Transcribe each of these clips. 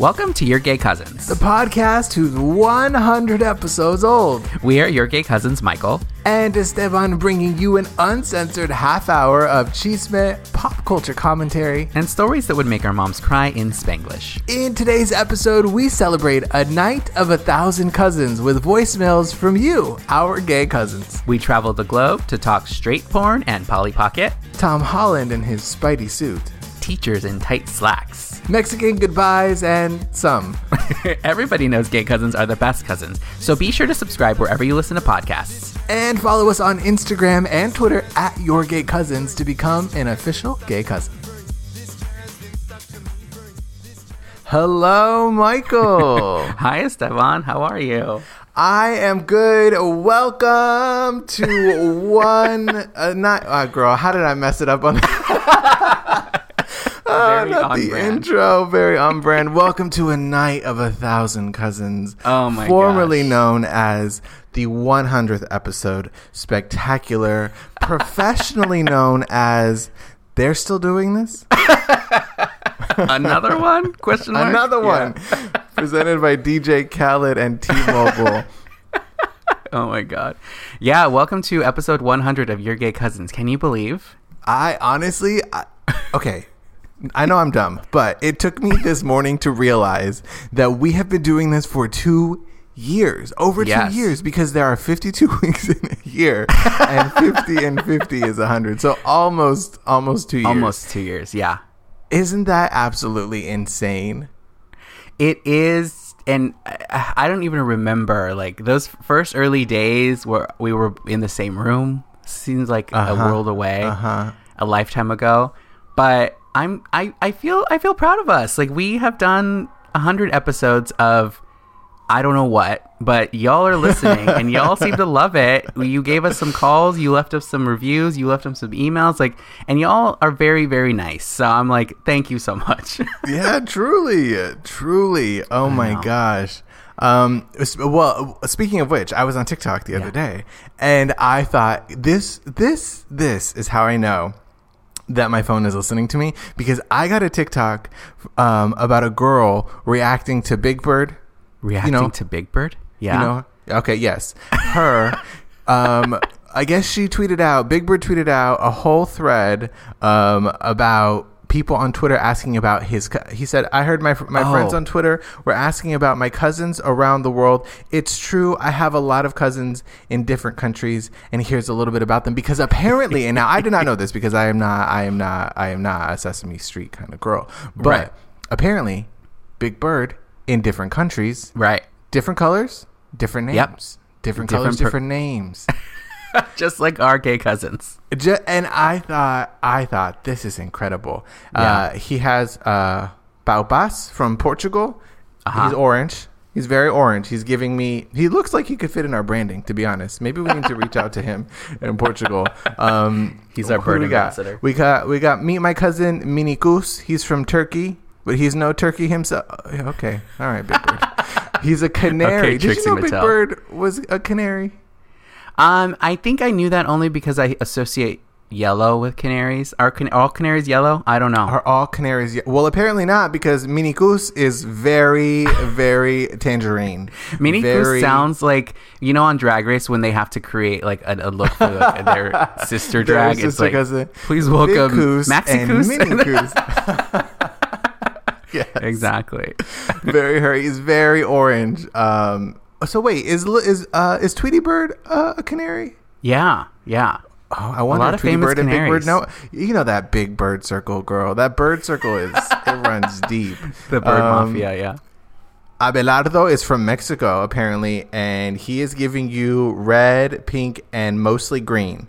Welcome to Your Gay Cousins. the podcast who's 100 episodes old. We are Your Gay Cousins, Michael. And Esteban bringing you an uncensored half hour of chisme, pop culture commentary. And stories that would make our moms cry in Spanglish. In today's episode, we celebrate a night of a thousand cousins with voicemails from you, our gay cousins. We travel the globe to talk straight porn and Polly Pocket, Tom Holland in his Spidey suit, teachers in tight slacks. Mexican goodbyes, and some. Everybody knows gay cousins are the best cousins, so be sure to subscribe wherever you listen to podcasts. And follow us on Instagram and Twitter at Your Gay Cousins to become an official gay cousin. Hello, Michael. Hi, Esteban. How are you? I am good. Welcome to one uh, night. Uh, girl, how did I mess it up on? Oh, Very not the brand. intro. Very on brand. Welcome to a night of a thousand cousins. Oh my Formerly gosh. known as the 100th episode, spectacular. Professionally known as. They're still doing this. Another one? Question mark? Another Yeah. one, presented by DJ Khaled and T-Mobile. Oh my god. Yeah, welcome to episode 100 of Your Gay Cousins. Can you believe? I honestly, I, okay. I know I'm dumb, but it took me this morning to realize that we have been doing this for two years, over Yes. two years, because there are 52 weeks in a year, and 50 and 50 is 100. So almost, almost two years. Almost two years, yeah. Isn't that absolutely insane? It is, and I, don't even remember like those first early days where we were in the same room. Seems like a Uh-huh. world away, Uh-huh. a lifetime ago. But I'm, I, I feel, I feel proud of us. Like we have done a hundred episodes of, I don't know what, but y'all are listening and y'all seem to love it. You gave us some calls, you left us some reviews, you left us some emails, like, and y'all are very, very nice. So I'm like, thank you so much. yeah, truly, truly. Oh my gosh. Um, well, speaking of which, I was on TikTok the other Yeah. day, and I thought this, this, this is how I know that my phone is listening to me because I got a TikTok um, about a girl reacting to Big Bird. Reacting know- to Big Bird? Yeah. You know? Okay, yes. Her um I guess she tweeted out Big Bird tweeted out a whole thread um about people on Twitter asking about his co- he said I heard my my Oh. friends on Twitter were asking about my cousins around the world. It's true I have a lot of cousins in different countries and here's a little bit about them because apparently and now I did not know this because I am not I am not I am not a Sesame Street kind of girl. But Right. apparently Big Bird in different countries Right. different colors, different names. Yep. Different, Different colors, per- different names. Just like our gay cousins. Ju- and I thought, I thought this is incredible. Uh, he has uh, Poupas from Portugal. Uh-huh. He's orange. He's very orange. He's giving me. He looks like he could fit in our branding. To be honest, maybe we need to reach out to him in Portugal. Um, He's our bird we got? ambassador. We got we got meet my cousin Minikus. He's from Turkey, but he's no turkey himself. Okay, all right, Big Bird. he's a canary. Okay, Did you Trixie know Big Bird was a canary? Um, I think I knew that only because I associate yellow with canaries. Are can- all canaries yellow? I don't know. Are all canaries? ye- Well, apparently not because Minikus is very, very tangerine. Mini Goose Very- sounds like you know on Drag Race when they have to create like a, a look for like, their sister Their drag. it's sister like cousin. please welcome Goose Maxi and Goose. Mini Goose. yes, exactly. very her. He's very orange. Um. So wait, is is uh is Tweety Bird uh, a canary? Yeah, yeah. Oh, I wonder a lot if of Tweety famous Bird and Big Bird. canaries. No, you know that big bird circle, girl. That bird circle is it runs deep. The bird Um, mafia. Yeah. Abelardo is from Mexico, apparently, and he is giving you red, pink, and mostly green.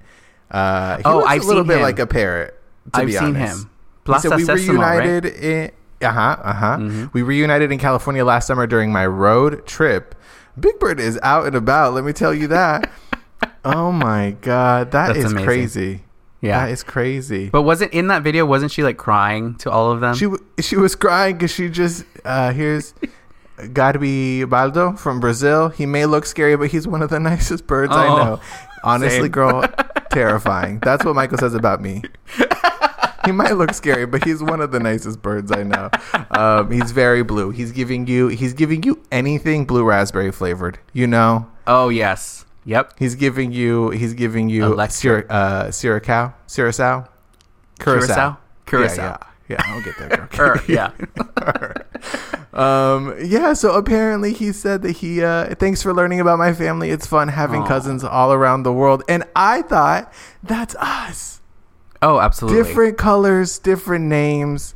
Uh, he Oh, looks I've a little seen bit him. like a parrot. To I've be seen honest. him. He Plaza said we Sesamo, right? reunited in uh huh uh huh. Mm-hmm. We reunited in California last summer during my road trip. Big Bird is out and about. Let me tell you that. oh my god, that That's is amazing. crazy. Yeah. that is crazy. But wasn't in that video? Wasn't she like crying to all of them? She w- she was crying because she just uh, here's Garibaldo from Brazil. He may look scary, but he's one of the nicest birds I Oh, know. Honestly, same. girl, terrifying. That's what Michael says about me. he might look scary, but he's one of the nicest birds I know. Um, he's very blue. He's giving you he's giving you anything blue raspberry flavored. You know, Oh yes. Yep. he's giving you he's giving you. Cura, uh, Curacao, Curacao, Curacao? Curacao. Yeah, yeah, yeah. I'll get there. Er, Okay. yeah. Um, yeah, so apparently he said that he, uh, thanks for learning about my family. It's fun having Aw. cousins all around the world. And I thought, that's us. Oh, absolutely. Different colors, different names.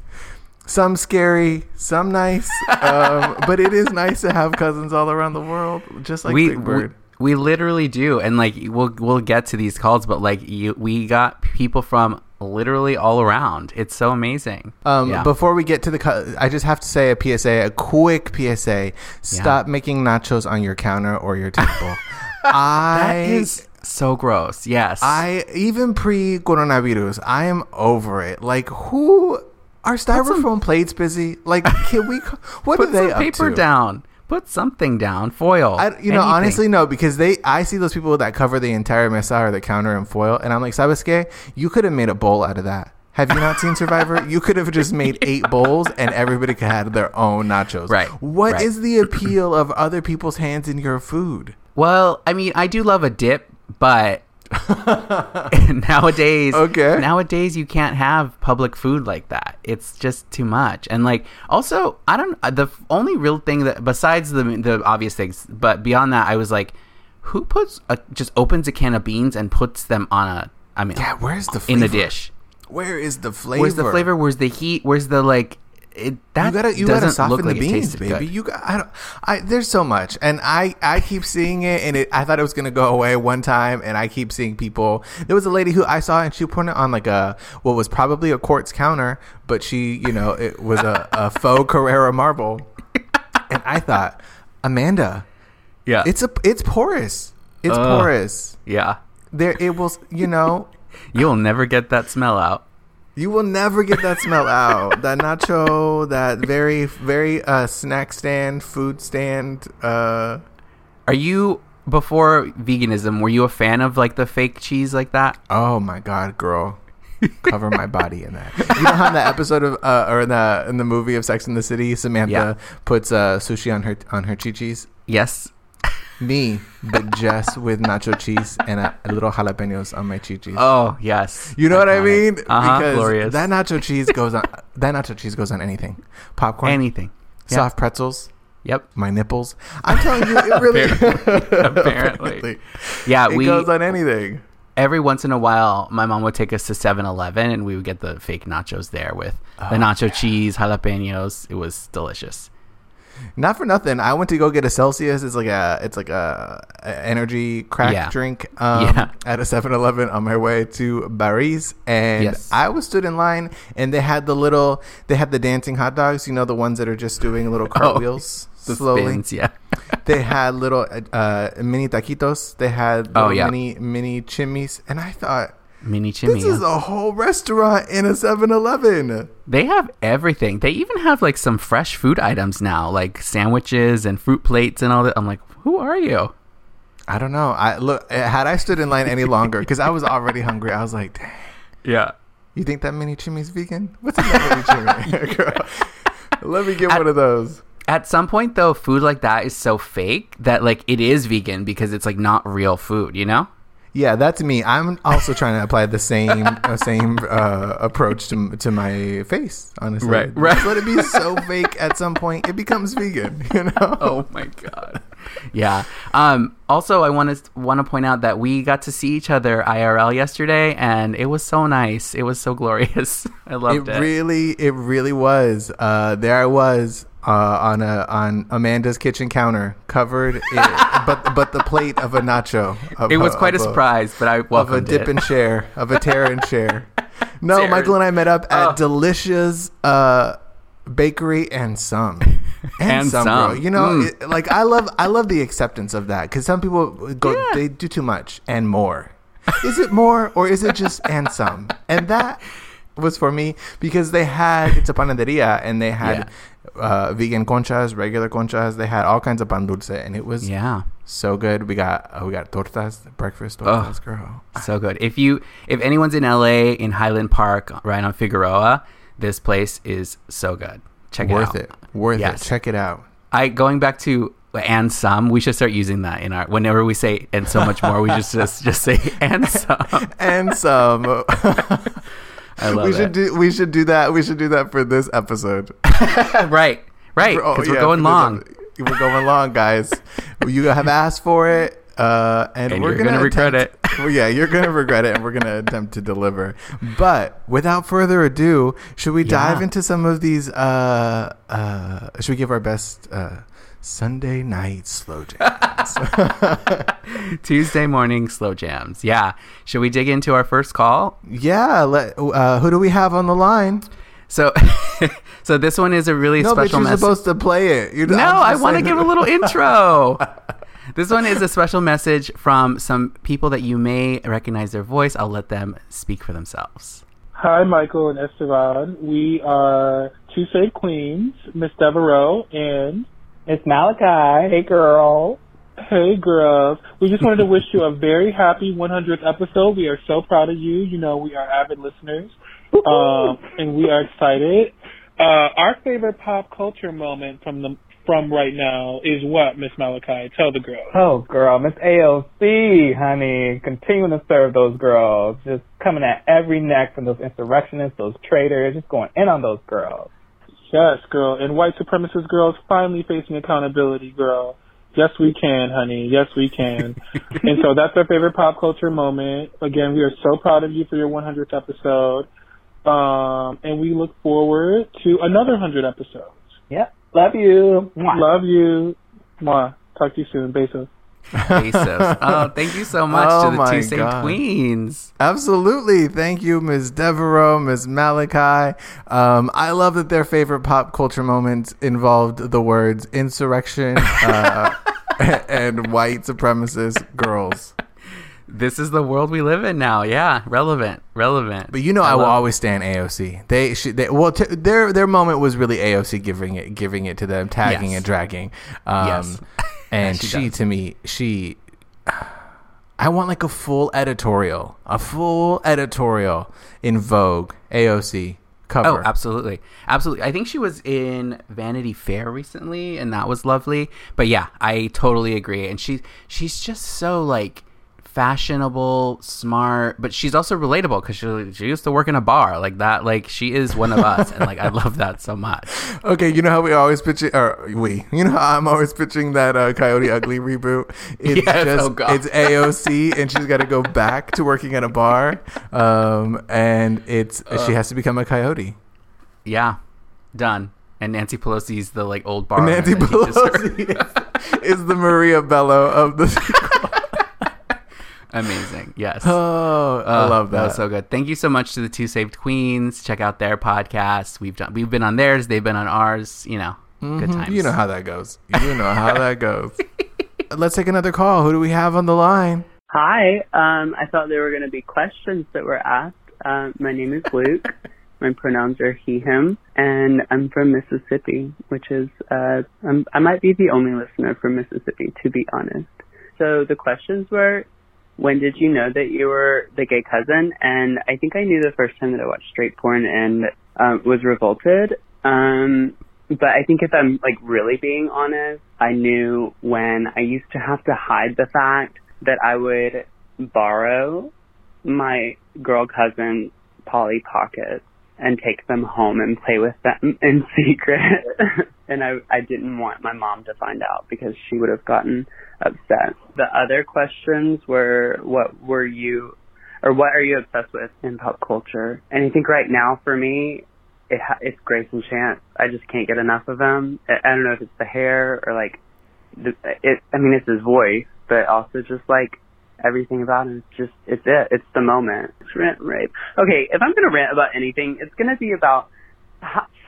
Some scary, some nice. um, but it is nice to have cousins all around the world, just like we, Big we Bird. we literally do, and like we'll we'll get to these calls, but like you, we got people from literally all around. It's so amazing. Um, Yeah. Before we get to the, I just have to say a PSA, a quick PSA. Stop making nachos on your counter or your table. I that is so gross. Yes. I even pre coronavirus, I am over it. Like, who are styrofoam plates busy? Like, can we? What put are they some paper to? down. Put something down. Foil. I, you know, anything. honestly, no, because they, I see those people that cover the entire mesa or the counter in foil, and I'm like, ¿sabes qué? You could have made a bowl out of that. Have you not seen Survivor? You could have just made eight bowls, and everybody could have their own nachos. Right, What is right. the appeal of other people's hands in your food? Well, I mean, I do love a dip, but nowadays, Okay. nowadays you can't have public food like that. It's just too much. And like, also, I don't. uh, The only real thing that besides the the obvious things, but beyond that, I was like, who puts a, just opens a can of beans and puts them on a. I mean, Yeah, where's the flavor? in the dish? Where is the flavor? Where's the flavor? Where's the heat? Where's the like? It that you gotta you gotta soften the beans, baby. good. You got I don't I there's so much, and I I keep seeing it, and it I thought it was gonna go away one time, and I keep seeing people. There was a lady who I saw, and she put it on like a what was probably a quartz counter, but she you know it was a, a faux Carrara marble, and I thought, Amanda, yeah, it's a it's porous, it's Ugh. porous. yeah. There it will you know. You'll never get that smell out. You will never get that smell out. That nacho, that very, very uh, snack stand, food stand. Uh, Are you before veganism? Were you a fan of like the fake cheese like that? oh my god, girl, cover my body in that. You know how in the episode of uh, or in the in the movie of Sex in the City, Samantha Yeah. puts uh, sushi on her on her chichis. Yes. Me, but just with nacho cheese and a, a little jalapenos on my chichis. Oh yes. You know what I mean? Uh-huh, Because glorious. that nacho cheese goes on. That nacho cheese goes on anything. Popcorn, Anything. Yeah. soft pretzels. Yep. my nipples. I'm telling you, it really. Apparently. Yeah, it we goes on anything. every once in a while my mom would take us to 7-Eleven and we would get the fake nachos there with Oh, the nacho cheese, jalapenos. It was delicious. Not for nothing. I went to go get a Celsius. It's like a it's like a, a energy crack Yeah. drink um, Yeah. at a 7-Eleven on my way to Paris, and Yes. I was stood in line, and they had the little they had the dancing hot dogs. You know the ones that are just doing little cartwheels Oh, The slowly. spins, yeah. they had little uh, mini taquitos. They had Oh, yeah. mini mini chimis, and I thought Mini chimney. this is a whole restaurant in a 7-Eleven. They have everything. They even have like some fresh food items now, like sandwiches and fruit plates and all that. I'm like, who are you? I don't know. I look eh, had I stood in line any longer because I was already hungry. I was like, Dang, Yeah. "You think that mini chimi's vegan? What's in that mini chimney? Girl, Let me get one of those." At some point, though, food like that is so fake that like it is vegan because it's like not real food. You know? Yeah, that's me. I'm also trying to apply the same uh, same uh, approach to to my face. Honestly, Right, right. Just let it be so fake. At some point, it becomes vegan. You know? Oh my god. yeah. Um. Also, I want to want to point out that we got to see each other IRL yesterday, and it was so nice. It was so glorious. I loved it it. really it really was uh there i was uh on a on amanda's kitchen counter covered in, but but the plate of a nacho of it was quite a surprise, but I of a dip it. and share of a tear and share no michael and i met up at Oh. delicious uh bakery and some and, And some, some. you know Mm. it, like i love i love the acceptance of that because some people go Yeah. they do too much and more is it more or is it just and some and that was for me because they had it's a panaderia and they had uh, vegan conchas regular conchas they had all kinds of pan dulce and it was yeah. So good. We got uh, we got tortas, breakfast tortas, girl. So good. If you if anyone's in LA in Highland Park right on Figueroa, this place is so good. Check Worth it out. it. Worth Yes. it. Check it out. I going back to and some, we should start using that in our whenever we say and so much more, we just just, just say and some. And some. I love we it. should do we should do that. We should do that for this episode. right. Right. Oh, Because yeah, we're going long. We're going long, guys. you have asked for it. Uh, and, And we're gonna, gonna regret attempt- Well, yeah, you're gonna regret it, and we're gonna attempt to deliver. But without further ado, should we dive into some of these? Uh, uh, should we give our best uh, Sunday night slow jams? Tuesday morning slow jams. Yeah. Should we dig into our first call? yeah. Let, uh, who do we have on the line? So so this one is a really No, but special you're message. supposed to play it. You're, No, I'm I just want to give a little intro. this one is a special message from some people that you may recognize their voice. I'll let them speak for themselves. Hi, Michael and Esteban. We are two safe queens, Miss Devereaux and It's Malachi. Hey, girl. Hey Girls. We just wanted to wish you a very happy 100th episode. We are so proud of you. You know, we are avid listeners. Um, and we are excited. Uh, our favorite pop culture moment from the from right now is what, Miss Malachi? Tell the girls. Oh, girl, Miss AOC, honey, continuing to serve those girls, just coming at every neck from those insurrectionists, those traitors, just going in on those girls. Yes, girl. And white supremacist girls finally facing accountability, girl. Yes, we can, honey. Yes, we can. and so that's our favorite pop culture moment. Again, we are so proud of you for your 100th episode. Um, and we look forward to another 100 episodes. Yep, love you. Mwah. Love you. Mwah. Talk to you soon. Besos. Oh, thank you so much Oh to the two Saint. Queens. Absolutely. Thank you, Ms. Devereaux, Ms. Malachi. Um, I love that their favorite pop culture moments involved the words insurrection uh, and white supremacist girls. This is the world we live in now. Yeah, relevant, relevant. But you know, I, will love- always stand AOC. They, should, they well, t- their their moment was really AOC giving it, giving it to them, tagging Yes. and dragging. Um, Yes. And She she, to me, she. I want like a full editorial, a full editorial in Vogue AOC cover. Oh, absolutely. Absolutely. I think she was in Vanity Fair recently and that was lovely. But yeah, I totally agree. And she she's just so like fashionable, smart, but she's also relatable cuz she she used to work in a bar like that like she is one of us and like I love that so much. Okay, you know how we always pitch it, or we, you know how I'm always pitching that uh, Coyote Ugly reboot. It's Yes, just oh it's AOC, and she's got to go back to working at a bar, um, and it's she has to become a coyote. Yeah. Done. And Nancy Pelosi's the like old bar. Nancy that teaches her. Pelosi is, is the Maria Bello of the. Amazing. Yes. oh, I Uh, love that. was so good. Thank you so much to the Two Saved Queens. Check out their podcast. We've done. We've been on theirs. They've been on ours. You know, good Mhm, times. You know how that goes. You know how that goes. Let's take another call. Who do we have on the line? Hi. Um, I thought there were going to be questions that were asked. Um, my name is Luke. my pronouns are he, him, and I'm from Mississippi, which is, uh, I'm, I might be the only listener from Mississippi, to be honest. So the questions were, when did you know that you were the gay cousin? And I think I knew the first time that I watched straight porn and um, was revolted. Um, but I think if I'm like really being honest, I knew when I used to have to hide the fact that I would borrow my girl cousin Polly Pockets and take them home and play with them in secret. and I, I didn't want my mom to find out because she would have gotten upset. The other questions were, what were you, or what are you obsessed with in pop culture? And I think right now for me, it ha- it's Grayson Chance. I just can't get enough of them. I, I don't know if it's the hair or like, the, it. I mean, it's his voice, but also just like everything about him. It's just it's it. It's the moment. It's rant rape. Okay, if I'm gonna rant about anything, it's gonna be about.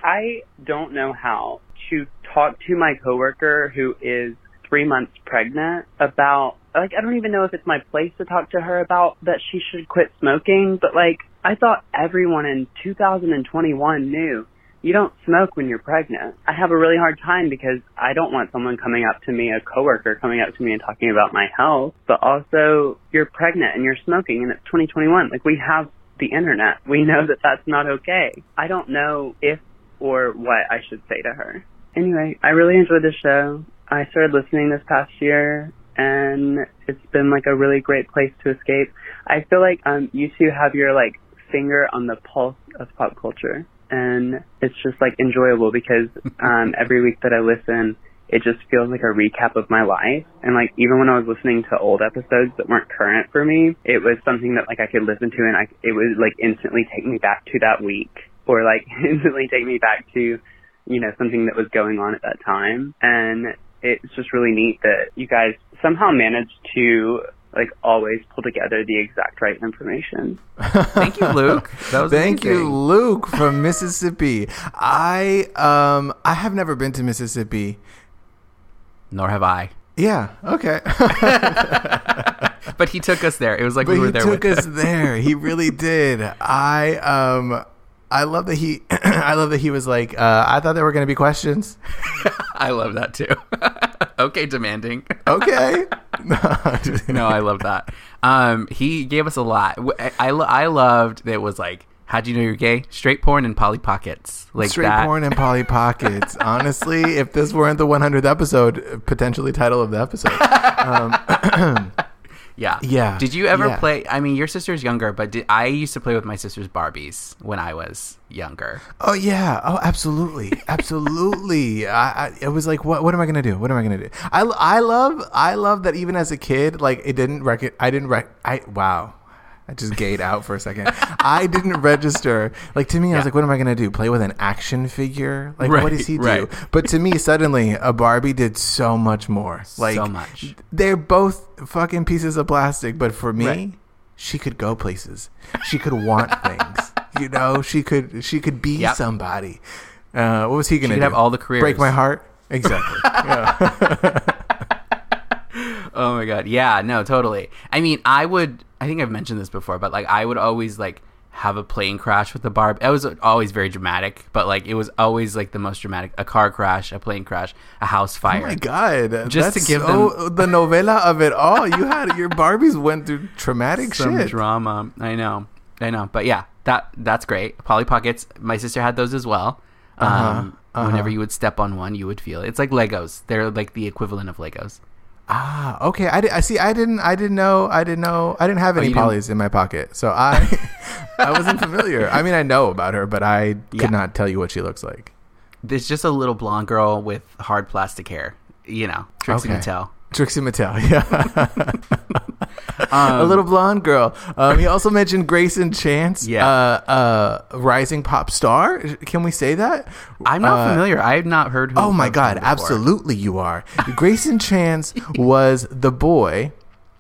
I don't know how to talk to my coworker who is three months pregnant about like I don't even know if it's my place to talk to her about that she should quit smoking, but like I thought everyone in 2021 knew you don't smoke when you're pregnant. I have a really hard time because I don't want someone coming up to me, a coworker coming up to me and talking about my health, but also you're pregnant and you're smoking and it's 2021. Like we have the internet. We know that that's not okay. I don't know if or what I should say to her. Anyway, I really enjoyed the show. I started listening this past year and it's been like a really great place to escape. I feel like um you two have your like finger on the pulse of pop culture and it's just like enjoyable because um every week that I listen it just feels like a recap of my life and like even when I was listening to old episodes that weren't current for me it was something that like I could listen to and I it would like instantly take me back to that week or like instantly take me back to you know something that was going on at that time and it's just really neat that you guys somehow managed to like always pull together the exact right information. Thank you, Luke. That was Thank you. Luke from Mississippi. I um I have never been to Mississippi. Nor have I. Yeah. Okay. But he took us there. It was like but we were he there took with us there. He really did. I um I love that he I love that he was like uh, I thought there were going to be questions. I love that too. okay, demanding. Okay. no, I love that. Um, he gave us a lot. I, I, I loved that it was like, how'd you know you're gay? Straight porn and Polly Pockets. Like Straight that. porn and Polly Pockets. Honestly, if this weren't the 100th episode, potentially title of the episode. Um, Yeah. Yeah. Did you ever Yeah. play? I mean, your sister's younger, but did, I used to play with my sister's Barbies when I was younger. Oh yeah. Oh, absolutely, absolutely. I, I it was like, what? What am I gonna do? What am I gonna do? I, I love I love that even as a kid, like it didn't rec. I didn't rec. I wow. I just gayed out for a second. I didn't register. Like to me, I was like, what am I gonna do? Play with an action figure? Like Right, what does he do? But to me, suddenly, a Barbie did so much more. Like So much. They're both fucking pieces of plastic, but for me, Right. she could go places. She could want things. You know, she could she could be Yep. somebody. Uh, what was he gonna could do? have all the careers. Break my heart. Exactly. yeah. Oh my god. Yeah, no, totally. I mean, I would I think I've mentioned this before, but like I would always like have a plane crash with the barb. It was always very dramatic, but like it was always like the most dramatic a car crash, a plane crash, a house fire. Oh my god! Just to give so, the novella of it all. You had your Barbies went through traumatic Some shit. drama. I know. I know. But yeah, that that's great. Polly Pockets, my sister had those as well. Um, Uh-huh, uh-huh. Whenever you would step on one, you would feel it. It's like Legos. They're like the equivalent of Legos. Ah, okay. I, di- I see. I didn't. I didn't know. I didn't know. I didn't have any Oh, you didn't- in my pocket, so I I wasn't familiar. I mean, I know about her, but I could not tell you what she looks like. There's just a little blonde girl with hard plastic hair. You know, Trixie Okay. Mattel. Trixie Mattel, yeah. Um, a little blonde girl. Um, he also mentioned Grayson Chance, Yeah. uh, uh, rising pop star. Can we say that? I'm not Uh, familiar. I have not heard. Oh my God, absolutely you are. Grayson Chance was the boy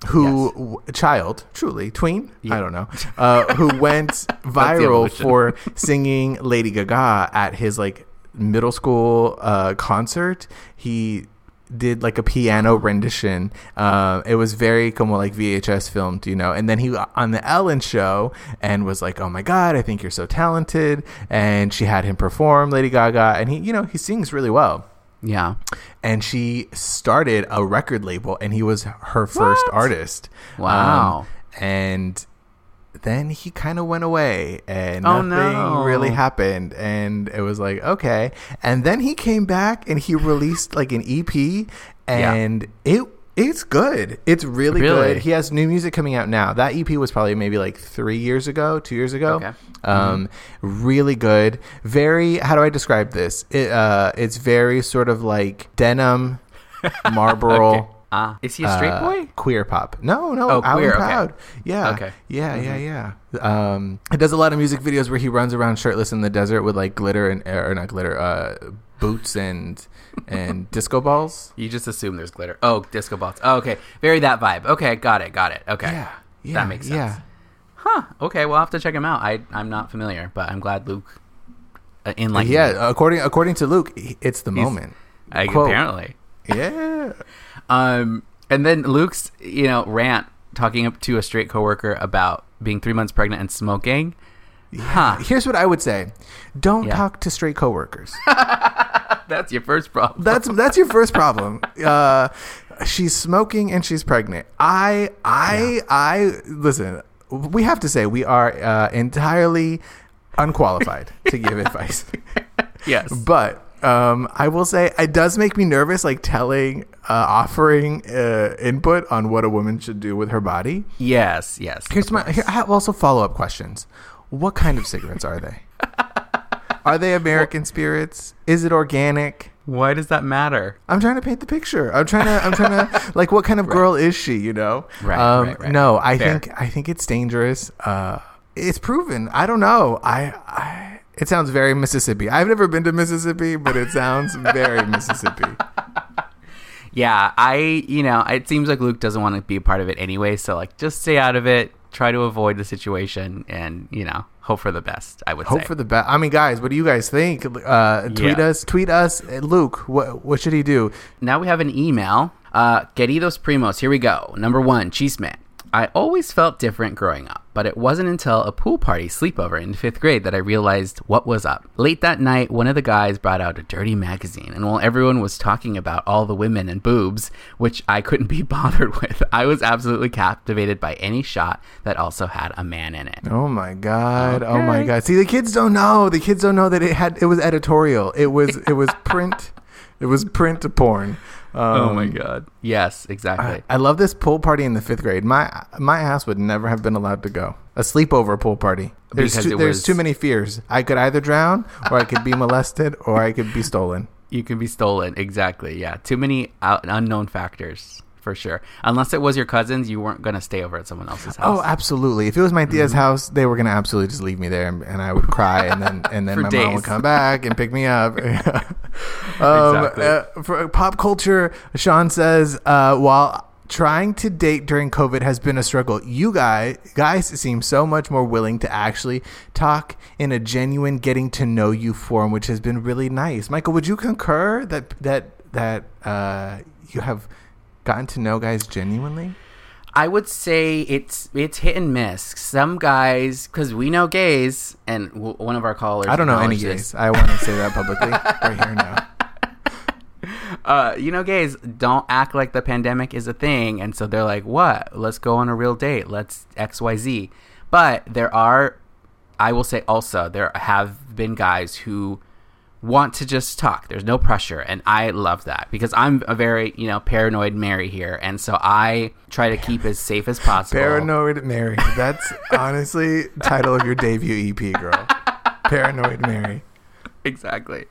who, Yes. child, truly, tween, I don't know, uh, who went viral for singing Lady Gaga at his like middle school uh, concert. He did like a piano rendition. Uh, it was very como like VHS filmed, you know. And then he on the Ellen show and was like, "Oh my God, I think you're so talented." And she had him perform Lady Gaga, and he, you know, he sings really well. Yeah. And she started a record label, and he was her first What? artist. Wow. Um, and then he kind of went away and Oh, nothing no. really happened and it was like okay. And then he came back and he released like an ep and it it's good. It's really, Really? good he has new music coming out now. That ep was probably maybe like three years ago two years ago. Okay. um really good. Very how do i describe this? It, uh it's very sort of like denim marlboro Okay. Ah, is he a straight uh, boy? Queer pop. No, no, Oh, Alan queer, okay. Proud. Yeah. Okay. Mm-hmm. Yeah, yeah, yeah. Um, it does a lot of music videos where he runs around shirtless in the desert with like glitter and or not glitter, uh, boots and and disco balls. You just assume there's glitter. Oh, disco balls. Oh, okay. Very that vibe. Okay, got it. Got it. Okay. Yeah, yeah, that makes sense. yeah. Huh. Okay, we'll have to check him out. I I'm not familiar, but I'm glad Luke uh, enlightened me. yeah, according according to Luke, it's the He's- moment. I, Quote. apparently. Yeah. Um, and then Luke's, you know, rant talking up to a straight coworker about being three months pregnant and smoking. Huh. Here's what I would say: Don't Yeah. talk to straight coworkers. That's your first problem. That's that's your first problem. Uh, she's smoking and she's pregnant. I I I listen. We have to say we are uh, entirely unqualified to give advice. yes. But um, I will say it does make me nervous, like telling, uh, offering uh, input on what a woman should do with her body. Yes. Yes. Here's my. Here, I have also follow up questions. What kind of cigarettes are they? Are they American spirits? Is it organic? Why does that matter? I'm trying to paint the picture. I'm trying to. I'm trying to. Like, what kind of girl is she? You know. Right, Um, right, right. No, I Fair. think. I think it's dangerous. Uh, it's proven. I don't know. I. I. It sounds very Mississippi. I've never been to Mississippi, but it sounds very Mississippi. Yeah, I, you know, it seems like Luke doesn't want to be a part of it anyway. So, like, just stay out of it. Try to avoid the situation, and you know, hope for the best. I would Hope say. for the best. I mean, guys, what do you guys think? Uh, tweet Yeah. us. Tweet us. Uh, Luke, what what should he do? now we have an email. Uh, Queridos primos, here we go. Number one, Chisme. I always felt different growing up, but it wasn't until a pool party sleepover in fifth grade that I realized what was up. Late that night, one of the guys brought out a dirty magazine, and while everyone was talking about all the women and boobs, which I couldn't be bothered with, I was absolutely captivated by any shot that also had a man in it. Oh my god! Oh my god! See, the kids don't know. The kids don't know that it had. It was editorial. It was. It was print. It was print to porn. Oh my Um, god. Yes, exactly. I, I love this pool party in the fifth grade. My my ass would never have been allowed to go. A sleepover pool party. There's Because too, there's was- too many fears. I could either drown, or I could be molested, or I could be stolen. you can be stolen. Exactly. Yeah. Too many out, unknown factors for sure. Unless it was your cousins, you weren't going to stay over at someone else's house. Oh, absolutely. If it was my tia's house, they were gonna absolutely just leave me there, and, and I would cry, and then and then my mom would come back and pick me up. um, Exactly. uh, for pop culture, Sean says, uh, while trying to date during COVID has been a struggle, you guys guys seem so much more willing to actually talk in a genuine getting to know you form, which has been really nice. Michael, would you concur that that that uh, you have gotten to know guys genuinely? I would say it's it's hit and miss. Some guys, because we know gays, and w- one of our callers. I don't know any gays. I want to say that publicly right here now. uh, you know, gays don't act like the pandemic is a thing, and so they're like, "What? Let's go on a real date. Let's X Y Z." But there are, I will say, also there have been guys who want to just talk. There's no pressure, and I love that because I'm a very you know paranoid Mary here, and so I try to keep as safe as possible. Paranoid Mary. That's honestly title of your debut EP, girl. Paranoid Mary. exactly.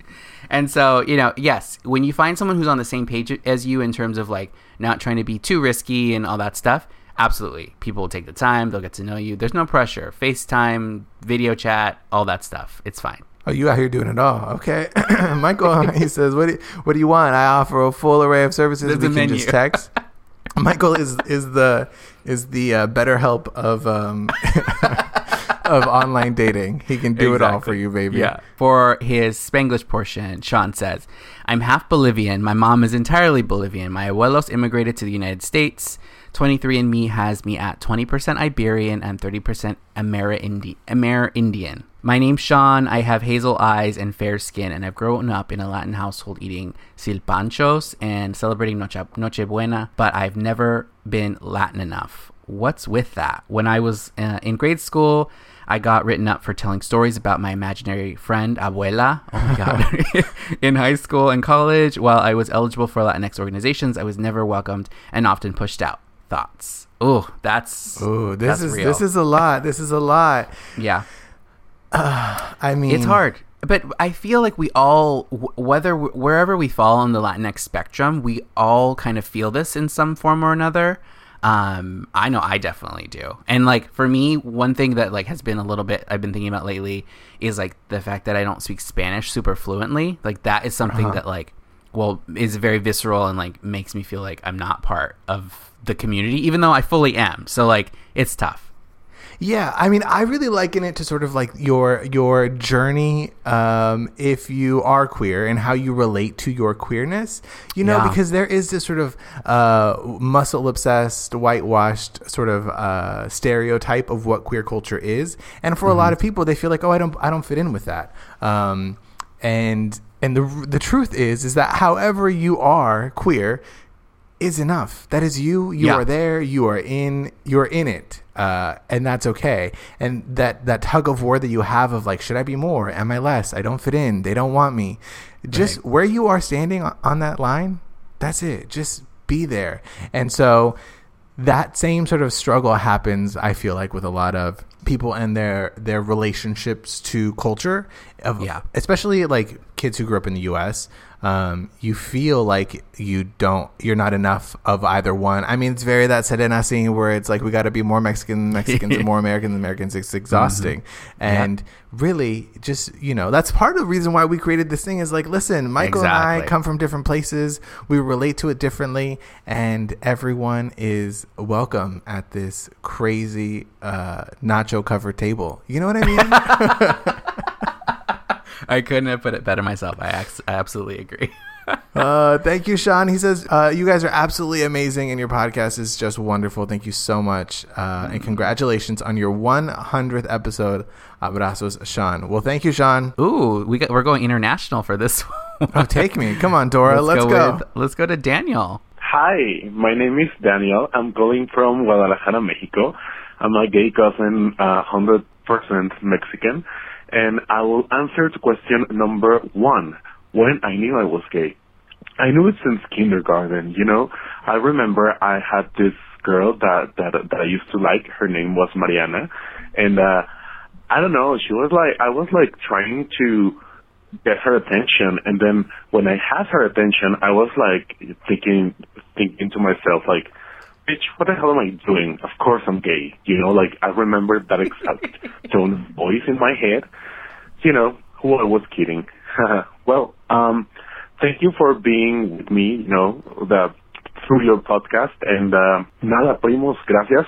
And so, you know, yes, when you find someone who's on the same page as you in terms of like not trying to be too risky and all that stuff, absolutely. People will take the time, they'll get to know you. There's no pressure. FaceTime, video chat, all that stuff. It's fine. Oh, you out here doing it all? Okay, Michael. He says, "What do you, what do you want? I offer a full array of services. There's we a can menu. just text." Michael is is the is the uh, better help of um of online dating. He can do it all for you, baby. Yeah. For his Spanglish portion, Sean says, I'm half Bolivian. My mom is entirely Bolivian. My abuelos immigrated to the United States. 23andMe has me at 20% Iberian and 30% Amerindian. Amerindian. My name's Sean. I have hazel eyes and fair skin, and I've grown up in a Latin household eating silpanchos and celebrating Noche, Nochebuena, but I've never been Latin enough. What's with that? When I was uh, in grade school, I got written up for telling stories about my imaginary friend, Abuela. Oh my God. in high school and college, while I was eligible for Latinx organizations, I was never welcomed and often pushed out. Thoughts? Oh, that's. Ooh, this is real. this is a lot. This is a lot. Yeah. I mean, It's hard. But I feel like we all, whether wherever we fall on the Latinx spectrum, we all kind of feel this in some form or another. Um, I know I definitely do. And like for me, one thing that like has been a little bit I've been thinking about lately is like the fact that I don't speak Spanish super fluently. Like that is something Uh-huh. that like well is very visceral and like makes me feel like I'm not part of the community, even though I fully am. So like it's tough. Yeah, I mean, I really liken it to sort of like your your journey, um, if you are queer, and how you relate to your queerness. You know, Yeah. because there is this sort of uh, muscle obsessed, whitewashed sort of uh, stereotype of what queer culture is, and for a lot of people, they feel like, oh, I don't, I don't fit in with that. Um, and and the the truth is, is that however you are queer, is enough. That is you. You Yeah. are there. You are in. You're in it, uh, and that's okay. And that that tug of war that you have of like, should I be more? Am I less? I don't fit in. They don't want me. Just where you are standing on, on that line. That's it. Just be there. And so that same sort of struggle happens. I feel like with a lot of people and their their relationships to culture. Of, Yeah. especially like kids who grew up in the U.S. Um, you feel like you don't, you're not enough of either one. I mean, it's very that said Selena scene where it's like we got to be more Mexican than Mexicans and more American than Americans. It's exhausting, and really, just you know, that's part of the reason why we created this thing. Is like, listen, Michael and I come from different places. We relate to it differently, and everyone is welcome at this crazy uh, nacho covered table. You know what I mean? I couldn't have put it better myself. I, ex- I absolutely agree. Uh, thank you, Sean. He says, uh, you guys are absolutely amazing and your podcast is just wonderful. Thank you so much. Uh, and congratulations on your 100th episode. Abrazos, Sean. Well, thank you, Sean. Ooh, we got, we're going international for this one. Oh, take me. Come on, Dora. Let's, go. With, let's go to Daniel. Hi, my name is Daniel. I'm calling from Guadalajara, Mexico. I'm a gay cousin, uh, 100% Mexican. And I will answer to question number one. When I knew I was gay. I knew it since kindergarten, you know. I remember I had this girl that, that, that I used to like. Her name was Mariana. And, uh, I don't know, she was like, I was like trying to get her attention and then when I had her attention I was like thinking thinking to myself like bitch what the hell am I doing? Of course I'm gay. You know like I remember that exact tone of voice in my head. You know who I was kidding. Well um thank you for being with me you know the through your podcast. And uh, nada primos gracias.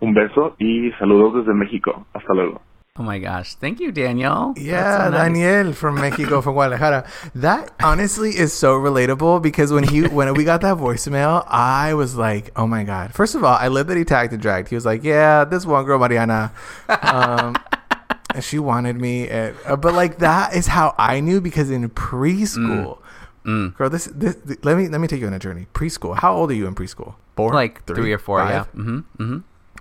Un beso y saludos desde México. Hasta luego Oh my gosh. Thank you, Daniel. Yeah, so nice. Daniel from Mexico, from Guadalajara. That honestly is so relatable because when he when we got that voicemail, I was like, oh my god. First of all, I lived that he tagged and dragged. He was like, yeah, this one girl, Mariana, um, and she wanted me, and, uh, but like that is how I knew because in preschool. Mm. Girl, this, this let me let me take you on a journey. Preschool. How old are you in preschool? Four, Like three, or four, five? yeah. Mm-hmm. Mm-hmm.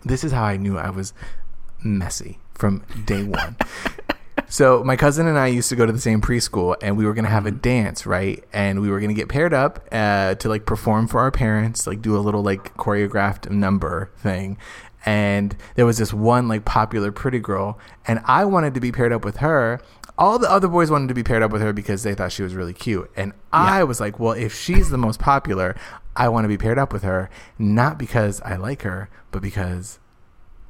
this is how I knew I was messy from day one. so my cousin and I used to go to the same preschool, and we were gonna have a dance, right? And we were gonna get paired up uh, to like perform for our parents, like do a little like choreographed number thing. And there was this one like popular pretty girl, and I wanted to be paired up with her. All the other boys wanted to be paired up with her because they thought she was really cute. And I was like, well, if she's the most popular, I want to be paired up with her, not because I like her, but because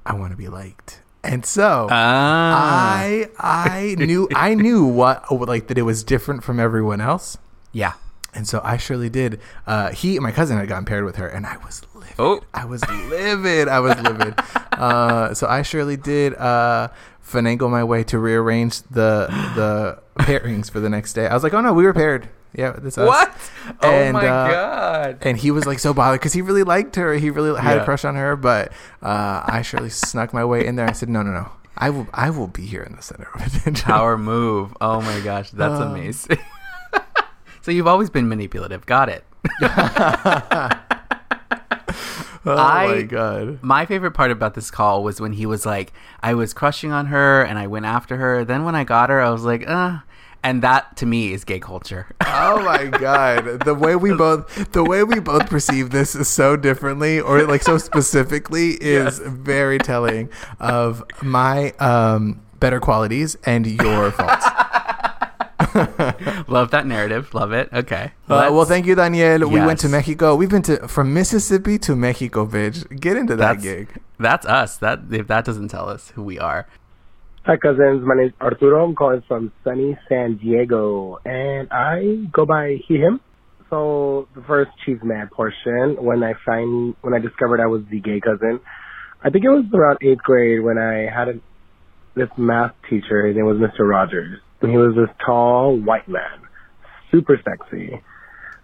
I want to be liked. And so Ah. I I knew I knew what like that it was different from everyone else. yeah. And so I surely did. Uh, he, my cousin, had gotten paired with her, and I was livid. Oh. I was livid. I was livid. Uh, so I surely did uh, finagle my way to rearrange the the pairings for the next day. I was like, "Oh no, we were paired. Yeah, this us." What? And, oh my uh, god. And he was like so bothered because he really liked her. He really had Yeah. a crush on her. But uh, I surely snuck my way in there. I said, "No, no, no. I will. I will be here in the center of attention." Power move. Oh my gosh, that's Um, amazing. so you've always been manipulative. Got it. Oh I- my god. My favorite part about this call was when he was like, I was crushing on her and I went after her. Then when I got her, I was like, uh. And that to me is gay culture. Oh my god. The way we both the way we both perceive this is so differently or like so specifically is very telling of my um better qualities and your faults. Love that narrative. Love it. Okay. Uh, well, thank you, Daniel. We went to Mexico. We've been to from Mississippi to Mexico, bitch. Get into that That's, gig. that's us. That if that doesn't tell us who we are. Hi, cousins. My name is Arturo. I'm calling from sunny San Diego, and I go by he, him. So the first chisme portion, when I find when I discovered I was the gay cousin, I think it was around eighth grade when I had a, this math teacher. His name was Mr. Rogers. And he was this tall white man, super sexy.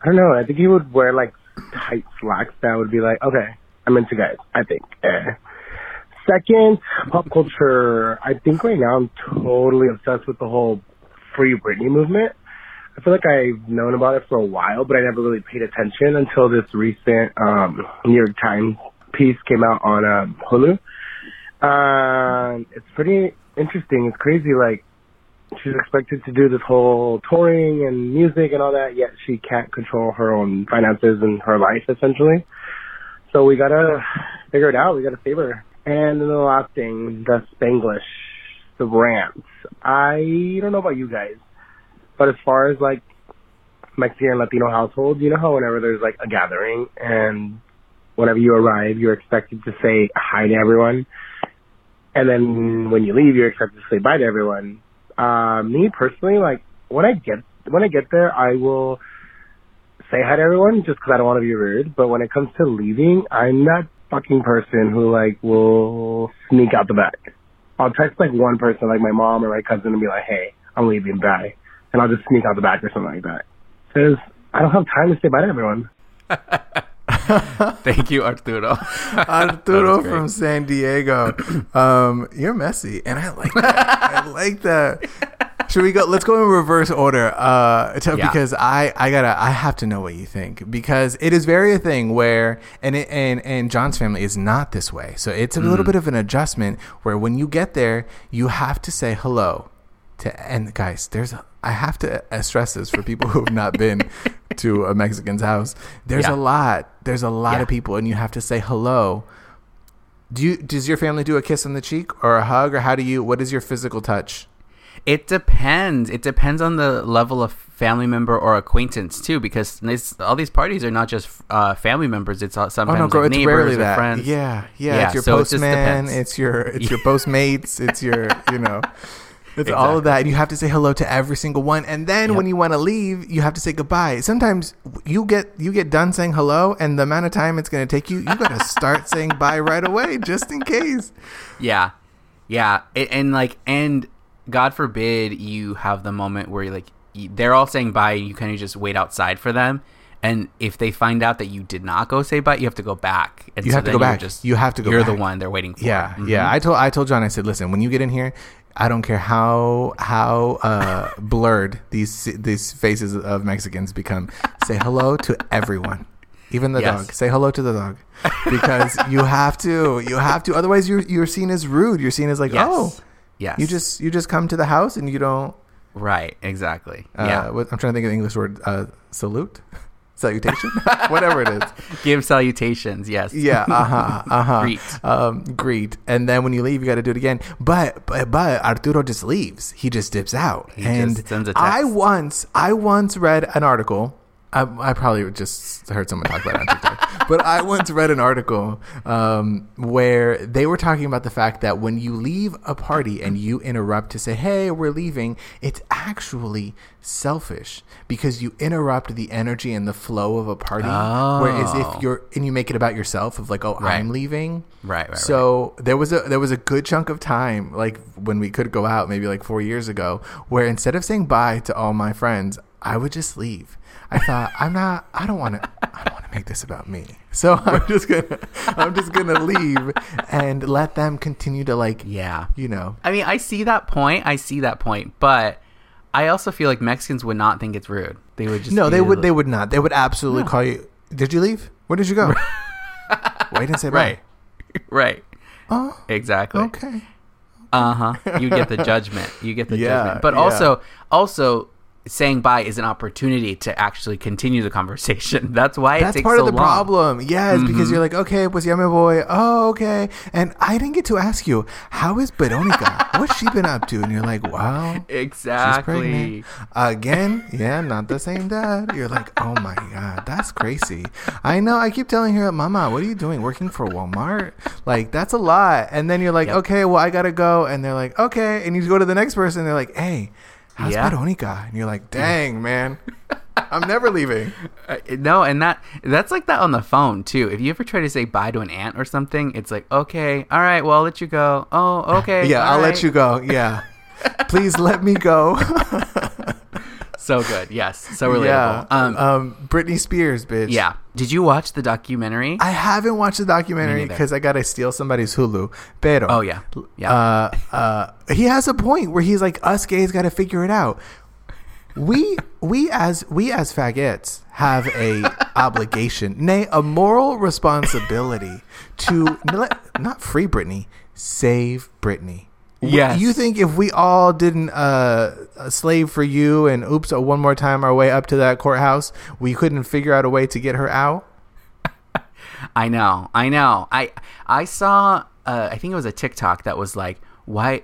I don't know. I think he would wear like tight slacks that would be like, okay, I'm into guys. I think. Eh. Second, pop culture. I think right now I'm totally obsessed with the whole Free Britney movement. I feel like I've known about it for a while, but I never really paid attention until this recent um, New York Times piece came out on um, Hulu. Um, it's pretty interesting. It's crazy. Like she's expected to do this whole touring and music and all that, yet she can't control her own finances and her life essentially. So we gotta figure it out. We gotta save her. And the last thing, the Spanglish, the rants. I don't know about you guys, but as far as like Mexican Latino households, you know how whenever there's like a gathering and whenever you arrive, you're expected to say hi to everyone. And then when you leave, you're expected to say bye to everyone. Uh, me personally, like when I get when I get there, I will say hi to everyone just because I don't want to be rude. But when it comes to leaving, I'm that fucking person who like will sneak out the back. I'll text like one person, like my mom or my cousin, and be like, "Hey, I'm leaving, bye," and I'll just sneak out the back or something like that. Because I don't have time to say bye to everyone. Thank you, Arturo. Arturo from San Diego. Um, you're messy, and I like that. I like that. Should we go? Let's go in reverse order, uh, to, Yeah. because I, I gotta, I have to know what you think because it is very a thing where, and it, and and John's family is not this way, so it's a little Mm. bit of an adjustment where when you get there, you have to say hello to, and guys, there's, a, I have to stress this for people who have not been to a Mexican's house. There's Yeah. a lot, there's a lot Yeah. of people, and you have to say hello. Do you does your family do a kiss on the cheek or a hug or how do you what is your physical touch? It depends. It depends on the level of family member or acquaintance too, because this, all these parties are not just uh, family members. It's all- Oh sometimes no, girl, like it's neighbors rarely or that. friends. Yeah, yeah, Yeah, It's your so postman. depends. It's your it's your postmates. It's your you know. It's all of that. And you have to say hello to every single one, and then Yep. when you want to leave, you have to say goodbye. Sometimes you get you get done saying hello, and the amount of time it's going to take you, you got to start saying bye right away, just in case. Yeah, yeah, and, and like, and God forbid you have the moment where you like they're all saying bye, and you kind of just wait outside for them. And if they find out that you did not go say bye, you have to go back. And You so have to go back. Just You have to go You're the one they're waiting for. Yeah, Mhm. yeah. I told I told John. I said, listen, when you get in here, I don't care how how uh, blurred these these faces of Mexicans become. Say hello to everyone, even the Yes. dog. Say hello to the dog because you have to. You have to. Otherwise, you're you're seen as rude. You're seen as like, Yes. oh, yes. you just you just come to the house and you don't. right. Exactly. Uh, yeah. what, I'm trying to think of the English word. Uh, salute, salutation, whatever it is. Give salutations. Yes. Yeah, uh huh, uh huh. Greet. um, greet, and then when you leave, you got to do it again. But, but but Arturo just leaves. He just dips out. He and just sends a I once I once read an article. I, I probably just heard someone talk about it on TikTok, but I once read an article um, where they were talking about the fact that when you leave a party and you interrupt to say, "Hey, we're leaving," it's actually selfish because you interrupt the energy and the flow of a party. Whereas Oh. if you're and you make it about yourself of like, "Oh, Right. I'm leaving," Right, right, so there was a there was a good chunk of time, like when we could go out, maybe like four years ago, where instead of saying bye to all my friends, I would just leave. I thought I'm not. I don't want to. I don't want to make this about me. So I'm just gonna. I'm just gonna leave and let them continue to like. Yeah. You know. I mean, I see that point. I see that point, but I also feel like Mexicans would not think it's rude. They would just No, they would. like- They would not. They would absolutely call you. Did you leave? Where did you go? Wait and say bye. right, right, Oh, exactly. okay. Uh huh. You get the judgment. You get the Yeah, judgment. But yeah. also, also saying bye is an opportunity to actually continue the conversation. That's why it That's takes part so of the long. problem. Yes, because Mhm. you're like, okay, ya me voy. Oh, okay. And I didn't get to ask you, how is Veronica? What's she been up to? And you're like, wow. Exactly. Again, yeah, not the same dad. You're like, oh my God, that's crazy. I know. I keep telling her, Mama, what are you doing? Working for Walmart? Like, that's a lot. And then you're like, Yep. okay, well, I got to go. And they're like, okay. And you go to the next person, they're like, hey, how's Yeah. Veronica? And you're like, dang, man. I'm never leaving. Uh, no, and that that's like that on the phone too. If you ever try to say bye to an aunt or something, it's like, okay, all right, well, I'll let you go. Oh, okay, Yeah, I'll right. let you go. Yeah. Please let me go. So good, yes, so relatable. yeah. Um, um, Britney Spears, bitch. yeah. Did you watch the documentary? I haven't watched the documentary because I gotta steal somebody's Hulu. Pero, oh yeah, yeah. uh, uh, he has a point where he's like, us gays got to figure it out. We we as we as faggots have a obligation, nay, a moral responsibility to not free Britney, save Britney. Yes. You think if we all didn't uh, slave for you and oops, uh, one more time our way up to that courthouse, we couldn't figure out a way to get her out? I know, I know. I I saw. Uh, I think it was a TikTok that was like, "Why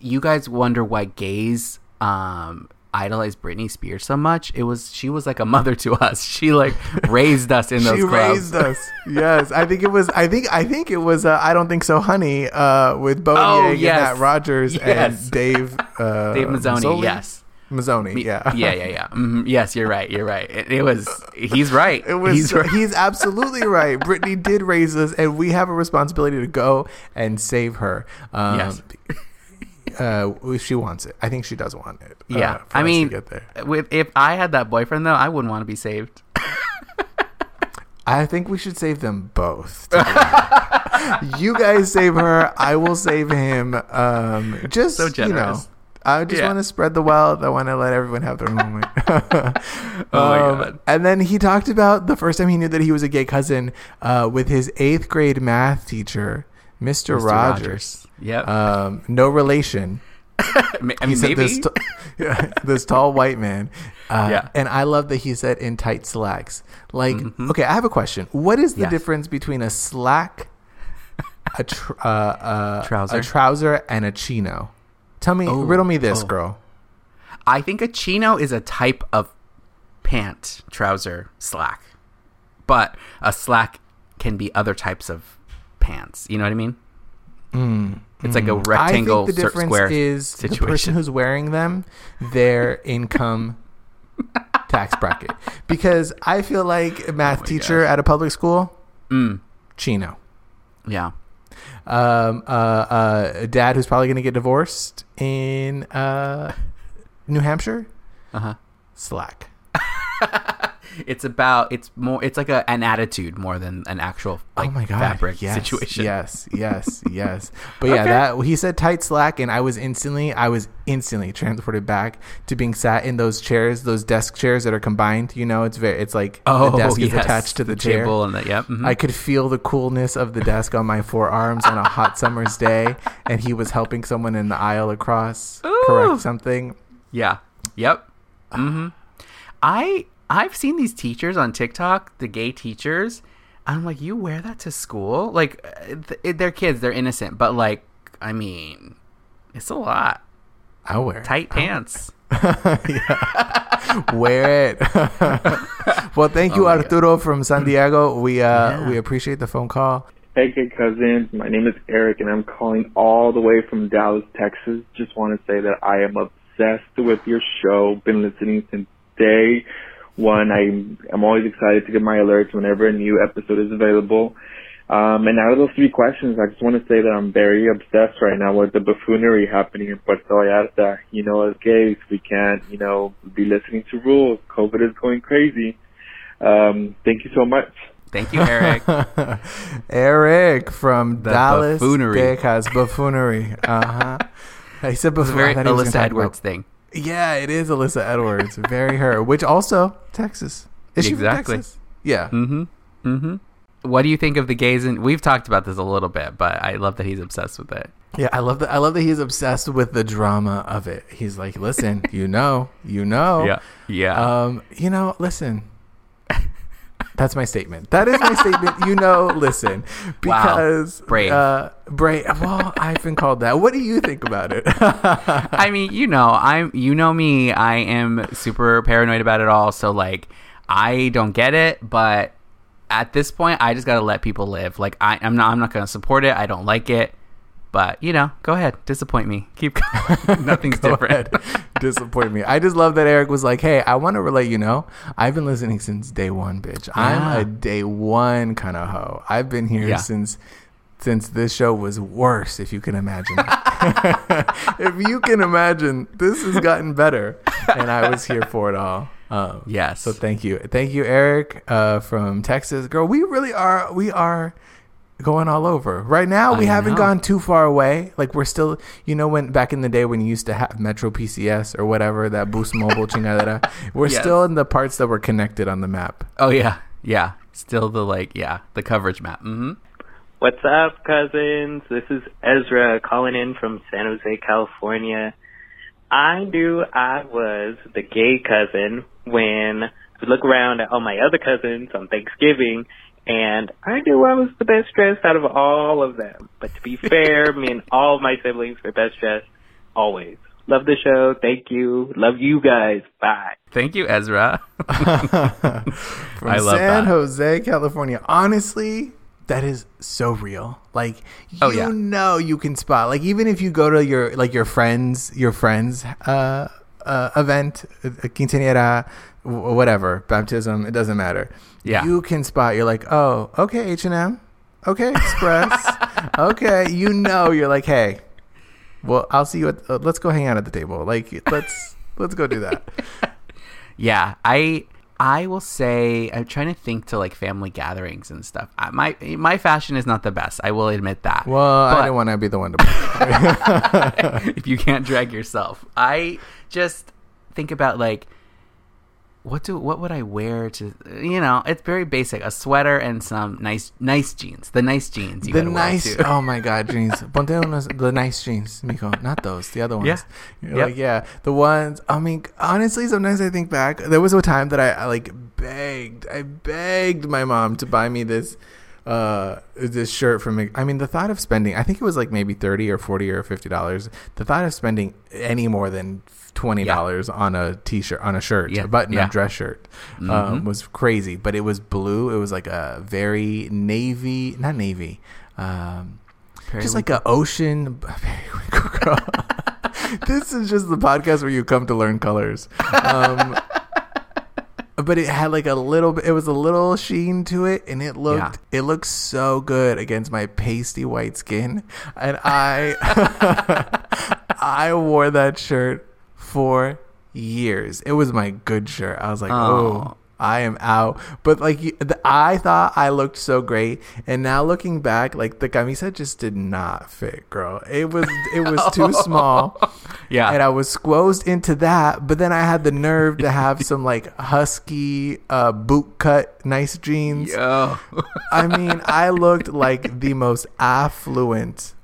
you guys wonder why gays um, idolize Britney Spears so much?" It was she was like a mother to us. She like raised us in those she clubs. raised us. Yes, I think it was. I think. I think it was. Uh, I don't think so, honey. Uh, with Bo Oh, yes. and Matt Rogers Yes. and Dave. Uh, Dave Mazzoni, Mazzoli? yes. Mazzoni. Yeah. yeah, yeah, yeah. Mhm. Yes, you're right. You're right. It, it was. He's right. It was. He's He's, absolutely right. Brittany did raise us, and we have a responsibility to go and save her. Um, Yes. Uh, if she wants it, I think she does want it. uh, Yeah, for I us to mean, get there. with if I had that boyfriend though, I wouldn't want to be saved. I think we should save them both. you guys save her. I will save him. Um, just So you know. I just Yeah. want to spread the wealth. I want to let everyone have their moment. Oh my Um, God. And then he talked about the first time he knew that he was a gay cousin uh, with his eighth grade math teacher, Mr. Mr. Rogers. Yep. Um, no relation. I mean, maybe. this, t- this tall white man. Uh, Yeah. And I love that he said in tight slacks. Like, Mm-hmm. okay, I have a question. What is the Yes. difference between a slack, a, tr- uh, uh, Trouser. a trouser, and a chino? Tell me, Oh, riddle me this, oh. girl. I think a chino is a type of pant, trouser, slack. But a slack can be other types of pants. You know what I mean? It's like a rectangle Mm, I think the difference square is the person situation. who's wearing them, their income tax bracket. Because I feel like a math Oh teacher gosh. at a public school, Mm, chino. yeah. um, uh, uh, a dad who's probably going to get divorced in uh, New Hampshire. Uh-huh. Slack. It's about it's more it's like a, an attitude more than an actual like oh my god! fabric yes, situation. Yes, yes, yes. But yeah, Okay. that he said tight slack, and I was instantly, I was instantly transported back to being sat in those chairs, those desk chairs that are combined. You know, it's very, it's like Oh, the desk is attached to the, chair. table and the yep. mhm. I could feel the coolness of the desk on my forearms on a hot summer's day, and he was helping someone in the aisle across Ooh. correct something. Yeah. Yep. hmm I I've seen these teachers on TikTok, the gay teachers. I'm like, you wear that to school? Like, uh, th- they're kids, they're innocent, but like, I mean, it's a lot. I'll wear it. Tight pants. Wear it. well, thank you, Oh my God. Arturo from San Diego. We uh, Yeah. we appreciate the phone call. Hey, good cousins. My name is Eric, and I'm calling all the way from Dallas, Texas. Just want to say that I am obsessed with your show. Been listening since day one. I'm I'm always excited to get my alerts whenever a new episode is available. Um, and out of those three questions, I just want to say that I'm very obsessed right now with the buffoonery happening in Puerto Vallarta. You know, as gays, we can't, you know, be listening to rules. COVID is going crazy. Um, thank you so much. Thank you, Eric. Eric from The Dallas, buffoonery. Texas. Buffoonery. Uh huh. He said It's a very I thought he was Alyssa Edwards thing. Yeah, it is Alyssa Edwards. Very her. Which also Texas. Is she Exactly. from Texas? Yeah. Mm-hmm. Mm-hmm. What do you think of the gays? And we've talked about this a little bit, but I love that he's obsessed with it. Yeah, I love that. I love that he's obsessed with the drama of it. He's like, listen, you know, you know, Yeah. Yeah. Um, you know, listen. That's my statement. That is my statement. You know, listen, because Brave. Uh, brave. Well, I've been called that. What do you think about it? I mean, you know, I'm you know me, I am super paranoid about it all, so like I don't get it, but at this point I just gotta let people live. Like I, I'm not I'm not gonna support it. I don't like it. But you know, go ahead, disappoint me. Keep going. Nothing's different. Disappoint me. I just love that Eric was like, "Hey, I want to let you know, I've been listening since day one, bitch. I'm a day one kind of hoe. I've been here Yeah. since since this show was worse, if you can imagine. if you can imagine, this has gotten better, and I was here for it all. Um, Yes. So thank you, thank you, Eric uh, from Texas. Girl, we really are. We are going all over right now. We I haven't know. gone too far away. Like we're still, you know, when back in the day when you used to have Metro PCS or whatever that Boost Mobile chingadera, we're Yes. still in the parts that were connected on the map. Oh yeah, yeah. Still the like, yeah, the coverage map. Mm-hmm. What's up, cousins? This is Ezra calling in from San Jose, California. I knew I was the gay cousin when I would look around at all my other cousins on Thanksgiving, and I knew I was the best dressed out of all of them. But to be fair, me and all of my siblings were best dressed always. Love the show. Thank you. Love you guys. Bye. Thank you, Ezra. From I love San that. Jose, California. Honestly, that is so real. Like you Oh, yeah. know you can spot. Like even if you go to your like your friends your friends uh, uh event, uh, quinceañera, whatever, baptism, it doesn't matter. Yeah. You can spot. You're like, "Oh, okay, H&M. Okay, Express. okay, you know you're like, "Hey, well, I'll see you at uh, let's go hang out at the table. Like let's let's go do that." Yeah, I I will say I'm trying to think to like family gatherings and stuff. I, my my fashion is not the best. I will admit that. Well, I But- didn't want to be the one to if you can't drag yourself. I just think about like what do what would I wear to you know, it's very basic. A sweater and some nice nice jeans. The nice jeans you the nice oh my god jeans ponte unos the nice jeans mijo not those the other ones Yeah. Yep. like yeah the ones i mean honestly sometimes i think back there was a time that i, I like begged i begged my mom to buy me this uh this shirt from i mean the thought of spending i think it was like maybe 30 or 40 or 50 dollars the thought of spending any more than 20 dollars on a t-shirt on a shirt Yeah. a button Yeah. dress shirt um, Mhm. was crazy but it was blue it was like a very navy not navy um just like a ocean Periwinkle this is just the podcast where you come to learn colors um but it had like a little bit it was a little sheen to it and it looked it looked so good against my pasty white skin and i i wore that shirt for years it was my good shirt i was like oh, Oh. I am out. But like the, I thought I looked so great, and now looking back, like the camisa just did not fit, girl. It was it was too small. Yeah. and I was squozed into that. But then I had the nerve to have some like husky uh, boot cut nice jeans. Yo. I mean, I looked like the most affluent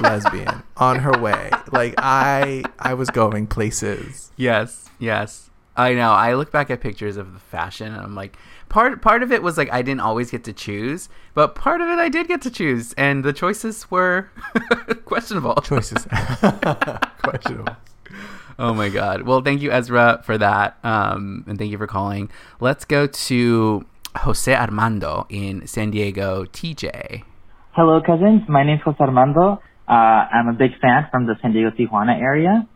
lesbian on her way. Like I I was going places. Yes, yes. I know. I look back at pictures of the fashion and I'm like part part of it was like I didn't always get to choose, but part of it I did get to choose and the choices were questionable. Choices. Questionable. Oh my god. Well, thank you Ezra for that. Um and thank you for calling. Let's go to Jose Armando in San Diego, TJ. Hello, cousins. My name is Jose Armando. Uh, I'm a big fan from the San Diego Tijuana area.